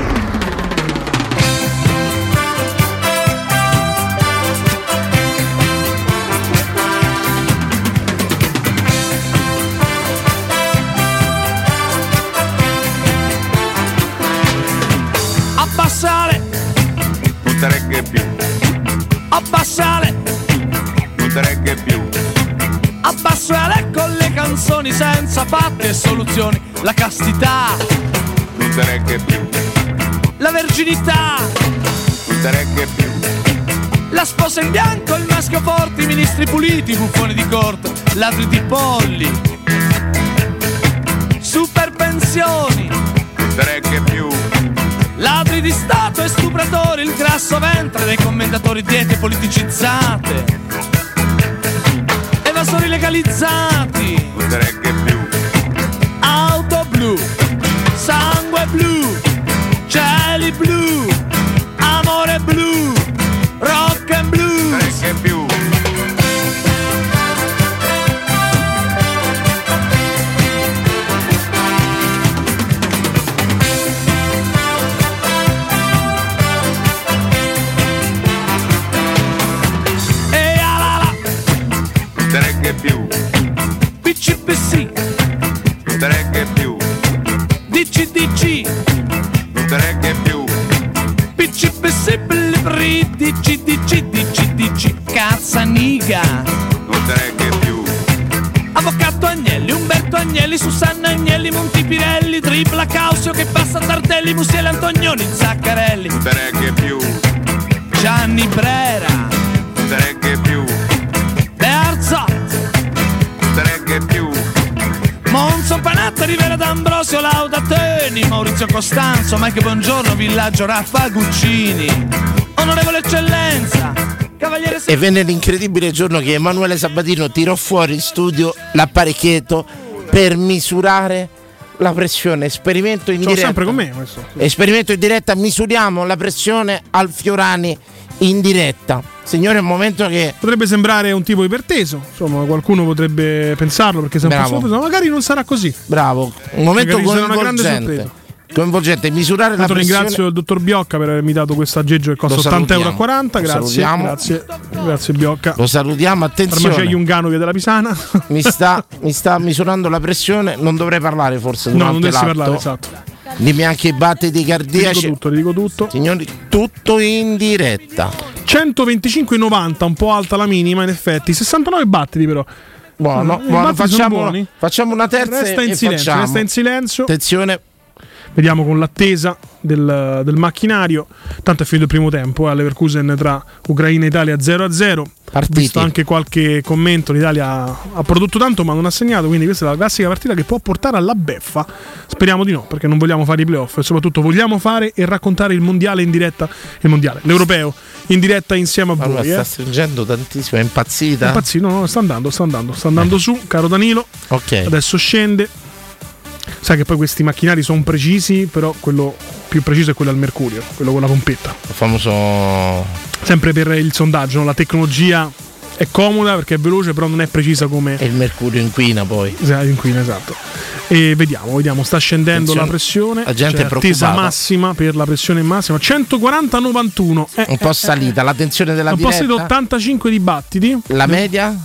Senza fatti e soluzioni. La castità,
Non te regge più,
la verginità,
non te regge più.
la sposa in bianco, il maschio forte, i ministri puliti, buffoni di corte, ladri di polli, super pensioni,
Non te regge più,
ladri di Stato e stupratori, il grasso ventre dei commentatori diete politicizzate, evasori legalizzati,
regge più.
auto blu, sangue blu, cieli blu, amore blu, rock Maurizio Costanzo, Mike Buongiorno, Villaggio Raffa Guccini, Onorevole Eccellenza, Cavaliere
E venne l'incredibile giorno che Emanuele Sabatino tirò fuori in studio l'apparecchietto per misurare la pressione. Esperimento in
Ce l'ho
diretta.
sempre con me questo.
Esperimento in diretta, misuriamo la pressione al Fiorani in diretta. Signore, è un momento che.
Potrebbe sembrare un tipo iperteso, insomma, qualcuno potrebbe pensarlo perché sei un po' ma magari non sarà così.
Bravo, un momento
Magari sarà una grande sorpresa.
Coinvolgente, misurare la
Tanto
pressione.
ringrazio il dottor Biocca per avermi dato questo aggeggio che costa
Lo
80 euro a
salutiamo.
40.
Lo
Grazie, grazie, grazie Biocca.
Lo salutiamo, attenzione.
Farmacia Jungano via della Pisana.
mi, sta, mi sta misurando la pressione, non dovrei parlare forse
No, non dovresti
l'atto.
parlare, esatto.
Dimmi anche i battiti
Ti
cardiaci.
dico tutto, dico tutto.
Signori, tutto in diretta.
125,90, un po' alta la minima, in effetti. 69 battiti, però.
Buono,
I
buono, facciamo, facciamo una terza
Resta in silenzio, resta in silenzio.
Attenzione,
Vediamo con l'attesa del, del macchinario. Tanto è finito il primo tempo eh, all'Everkusen tra Ucraina e Italia 0-0. Ho visto anche qualche commento. L'Italia ha, ha prodotto tanto ma non ha segnato. Quindi questa è la classica partita che può portare alla beffa. Speriamo di no, perché non vogliamo fare i playoff. E soprattutto vogliamo fare e raccontare il mondiale in diretta. Il mondiale, l'europeo in diretta insieme a
allora
voi.
sta
Eh.
stringendo tantissimo, è impazzita.
Impazzito, no, no, sta andando, sta andando, sta andando su, caro Danilo.
Ok.
Adesso scende. Sai che poi questi macchinari sono precisi, però quello più preciso è quello al mercurio, quello con la pompetta.
Il famoso
Sempre per il sondaggio, no? la tecnologia è comoda perché è veloce, però non è precisa come.
E il mercurio inquina poi.
Esatto, inquina, esatto. E vediamo, vediamo, sta scendendo
Attenzione,
la pressione.
la gente
C'è
è
attesa
preoccupata.
massima per la pressione massima. 140-91. Eh,
Un po'
eh,
salita, la tensione della
un po' salita,
diretta.
85 dibattiti.
La media?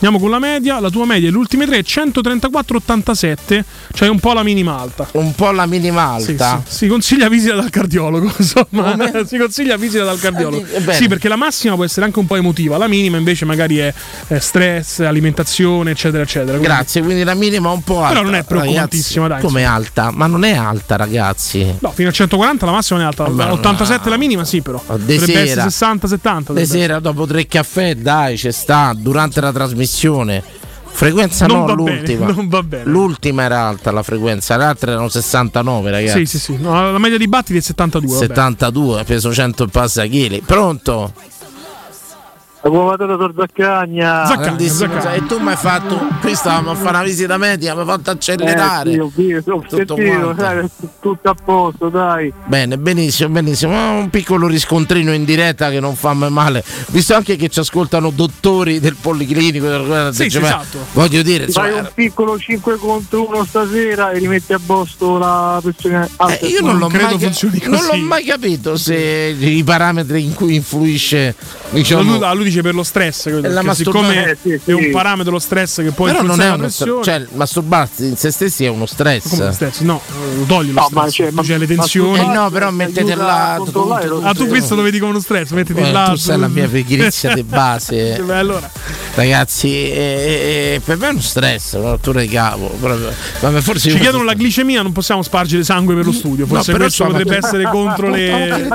Andiamo con la media, la tua media, le ultime tre 134,87, cioè un po' la minima alta.
Un po' la minima
Sì,
alta.
sì. Si consiglia visita dal cardiologo, insomma. si consiglia visita dal cardiologo.
Eh,
sì, perché la massima può essere anche un po' emotiva, la minima invece magari è, è stress, alimentazione, eccetera, eccetera. Quindi-
Grazie, quindi la minima è un po' alta.
Però non è preoccupantissima,
Ragazzi,
dai,
Come alta? Ma non è alta, ragazzi.
No, fino a 140 la massima non è alta,
Vabbè,
87 la minima sì però.
De
Dovrebbe
sera.
essere 60, 70.
De sera dopo tre caffè, dai, c'è sta durante la trasmissione. Frequenza
Non
no, l'ultima.
bene.
L'ultima era alta la frequenza, le altre erano 69, ragazzi.
Sì, sì, sì. No, la media di battiti è 72. vabbè.
72, peso 100 e passa chili. Pronto?
La cuovatore tor Zaccagna.
Grandissimo. E tu mi hai fatto. Qui stavamo a fare una visita media, mi hai fatto accelerare.
Eh, sì, ho visto, ho
Tutto
sentito, sai, tutto a posto, dai.
Bene, benissimo, benissimo. Un piccolo riscontrino in diretta che non fa mai male. Visto anche che ci ascoltano dottori del Policlinico. del-
Sì,
cioè,
esatto.
Voglio dire,
fai
insomma,
un piccolo 5 contro 1 stasera e rimetti a posto la pressione alta.
Eh, io non, l'ho mai, non l'ho mai capito se i parametri in cui influisce diciamo,
lui, ah, lui dice per lo stress, credo,
È la
siccome
masturbazione. Eh, sì, sì.
è un parametro lo stress che poi
però non è uno
pressione.
stress, cioè masturbarsi in se stessi è uno stress.
Come lo stress? No, lo togli lo stress. Cioè, le tensioni.
Eh no, però mettete là
Ah, tu questo lo vedi come uno stress, mettiti
Eh,
là.
tu sai la mia pigrizia di base.
Beh, allora.
Ragazzi, eh, eh, per me è uno stress, una rottura di capo. proprio. Vabbè, forse
Ci chiedono la glicemia, non possiamo spargere sangue per lo studio. Forse
però
questo potrebbe
tu-
essere contro le.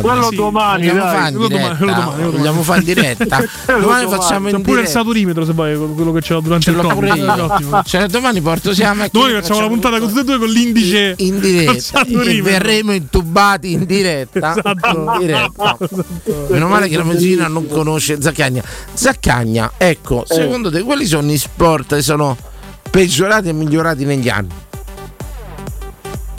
Quello
Sì,
domani,
Quello domani, quello domani,
Vogliamo fare in diretta.
Quello
domani
domani.
facciamo in
pure il
diretta.
saturimetro se vuoi, quello che c'ho durante
Ce
il Covid.
pure io.
Ottimo.
Cioè, domani porto sia la macchina.
Domani facciamo la puntata con tutti e due con l'indice
in
col
diretta e verremo intubati in diretta.
Esatto.
In diretta. Meno male che la medicina non conosce Zaccagna. Zaccagna, ecco,
Eh.
secondo te quali sono gli sport che sono peggiorati e migliorati negli anni?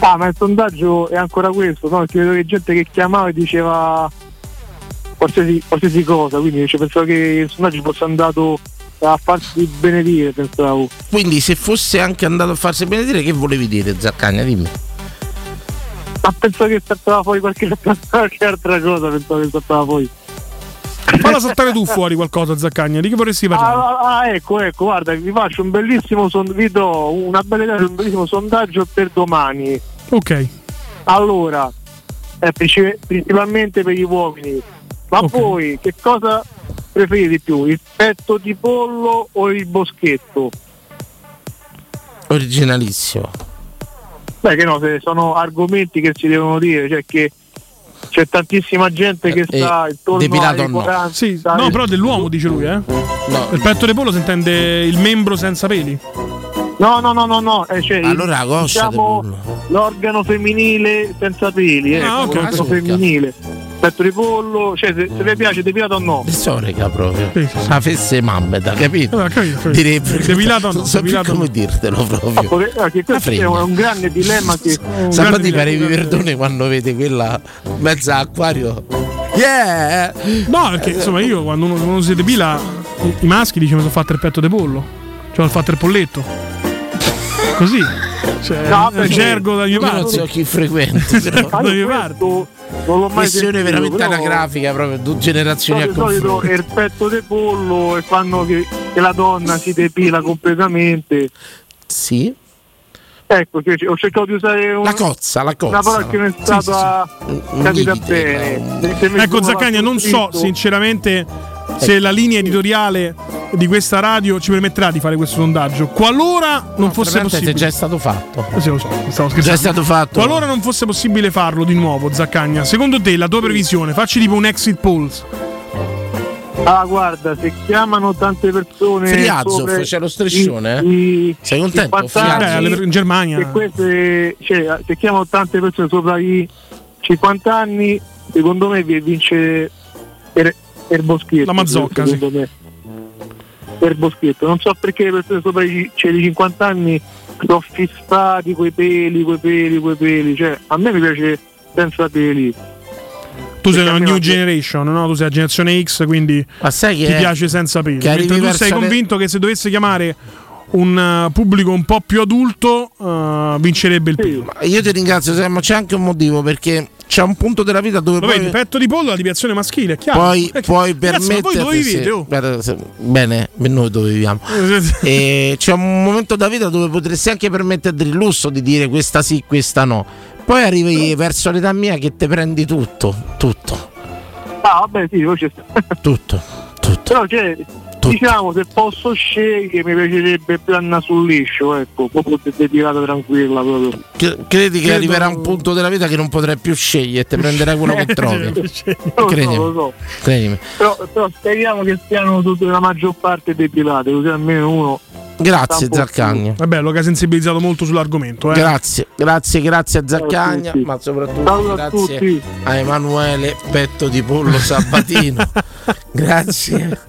Ah, ma il sondaggio è ancora questo, no? Perché vedo che gente che chiamava e diceva qualsiasi, qualsiasi cosa, quindi cioè, pensavo che il sondaggio fosse andato a farsi benedire, pensavo.
Quindi se fosse anche andato a farsi benedire, che volevi dire Zaccagna? Dimmi.
Ma penso che saltava fuori qualche, qualche altra cosa, pensavo che saltava fuori.
Falla saltare tu fuori qualcosa, Zaccagna. Di che vorresti parlare?
Ah, ah, ecco, ecco, guarda, vi faccio un bellissimo son- vi do una bella idea di un bellissimo sondaggio per domani.
Ok.
Allora, princi- principalmente per gli uomini. Ma
Ok.
voi che cosa preferite di più? Il petto di pollo o il boschetto?
Originalissimo.
Beh, che no, se sono argomenti che si devono dire, cioè che c'è tantissima gente che
Eh,
sta intorno
depilato
ai
o no?
40
Sì, no, però dell'uomo dice lui, eh. Il petto di pollo si intende il membro senza peli.
No, no, no, no, no. eh, cioè,
Allora la coscia
diciamo,
di
l'organo femminile senza peli, eh,
Ah, ok.
l'organo
Ah,
femminile. Petto di pollo, cioè se, se le piace depilato o no?
Storica proprio. La fesse mammeta, capito?
Ah, capito, capito.
Direbbe.
Depilato o no?
Non so più
Depilato
come
no?
dirtelo proprio.
Perché
La
questo è un grande dilemma che
Sapete di parevi perdone quando vede quella mezza acquario. Yeah!
No, perché insomma io quando uno, quando si depila, i, i maschi dicono mi sono fatto il petto di pollo. Cioè ho fatto il polletto. Così. Cioè,
No,
è
perché-
gergo da
Io non
parti.
so chi frequenti.
Ma
Da mie
questo non l'ho mai
Questione
sentito,
veramente
però
anagrafica, proprio due generazioni a
solito
confronto.
è il petto di pollo e fanno che, che la donna si depila completamente.
Sì.
Ecco, cioè, ho cercato di usare un-
La cozza, la cozza.
una parola che non è stata
Un
capita
limite,
bene.
Ecco Zaccagna, non so sinceramente se la linea editoriale di questa radio ci permetterà di fare questo sondaggio. Qualora non fosse
Tra l'altro
possibile.
è già stato fatto.
Eh sì, lo so, stavo scherzando.
Già è stato fatto.
Qualora non fosse possibile farlo di nuovo, Zaccagna, secondo te la tua previsione, facci tipo un exit polls.
Ah, guarda, se chiamano tante persone.
Friazzoff, c'è lo striscione,
i- i-
Sei contento?
50 anni,
Beh, in Germania.
Se, queste, cioè, se chiamano tante persone sopra i 50 anni, secondo me vi- vince per, per Boschetto.
La Mazzocca,
secondo me. Per Boschetto. Non so perché le persone sopra i, cioè, i 50 anni sono fissati quei peli, quei peli, quei peli. Cioè, a me mi piace senza peli.
Tu sei una new generation, no? Tu sei la generazione X, quindi
sai che
ti
è-
piace senza peli. Mentre tu sei
le-
convinto che se dovesse chiamare un uh, pubblico un po' più adulto, uh, vincerebbe il pelo.
Ma Io ti ringrazio, Sam, ma c'è anche un motivo perché c'è un punto della vita dove
Lo
poi,
vedi, petto di pollo, la deviazione maschile, è chiaro.
poi,
È chiaro.
puoi
Ragazzi, ma voi
permetterti. sì,
vivete? oh?
guarda, se- bene, per noi dove viviamo. e c'è un momento della vita dove potresti anche permetterti il lusso di dire questa sì, questa no. Poi arrivi verso l'età mia che te prendi tutto, tutto,
Ah, vabbè, sì, poi c'è
tutto.
Però cioè, diciamo se posso scegliere mi piacerebbe più Anna sul liscio, ecco, proprio tirata tranquilla proprio.
Che- Credi che
Credo-
arriverà un punto della vita che non potrai più scegliere, te prenderai quello che trovi.
Lo
Credimi.
lo so.
Credimi.
Però, però speriamo che siano tutte la maggior parte depilate, così almeno uno.
Grazie
sta un po'
Zaccagni.
È bello che ha sensibilizzato molto sull'argomento. Eh.
Grazie, grazie, grazie a Zaccagna,
a
ma soprattutto
Ciao a
grazie
tutti.
a Emanuele Petto di Pollo Sabatino. grazie.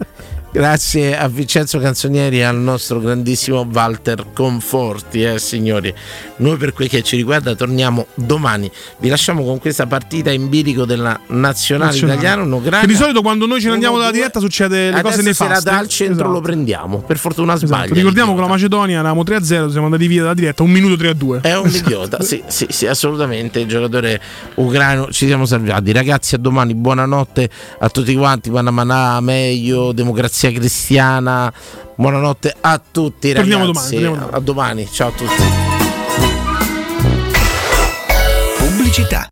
Grazie a Vincenzo Canzonieri e al nostro grandissimo Walter Conforti, eh, signori. Noi per quel che ci riguarda torniamo domani. Vi lasciamo con questa partita in bilico della nazionale,
Nazionale.
italiana.
Che
Ucraina.
di solito quando noi ce ne andiamo dalla diretta succede le cose
Adesso se la
nefaste.
dà al centro
Esatto.
lo prendiamo. Per fortuna
Esatto.
sbaglia.
Ricordiamo che la Macedonia eravamo 3-0, siamo andati via dalla diretta, un minuto 3-2.
È un idiota, sì, sì, sì, assolutamente. Il giocatore ucraino ci siamo salvati. Ragazzi, a domani, buonanotte a tutti quanti. Panamanà, meglio, democrazia cristiana. Buonanotte a tutti,
Torniamo
ragazzi.
domani, torniamo
A domani, ciao a tutti.
Pubblicità.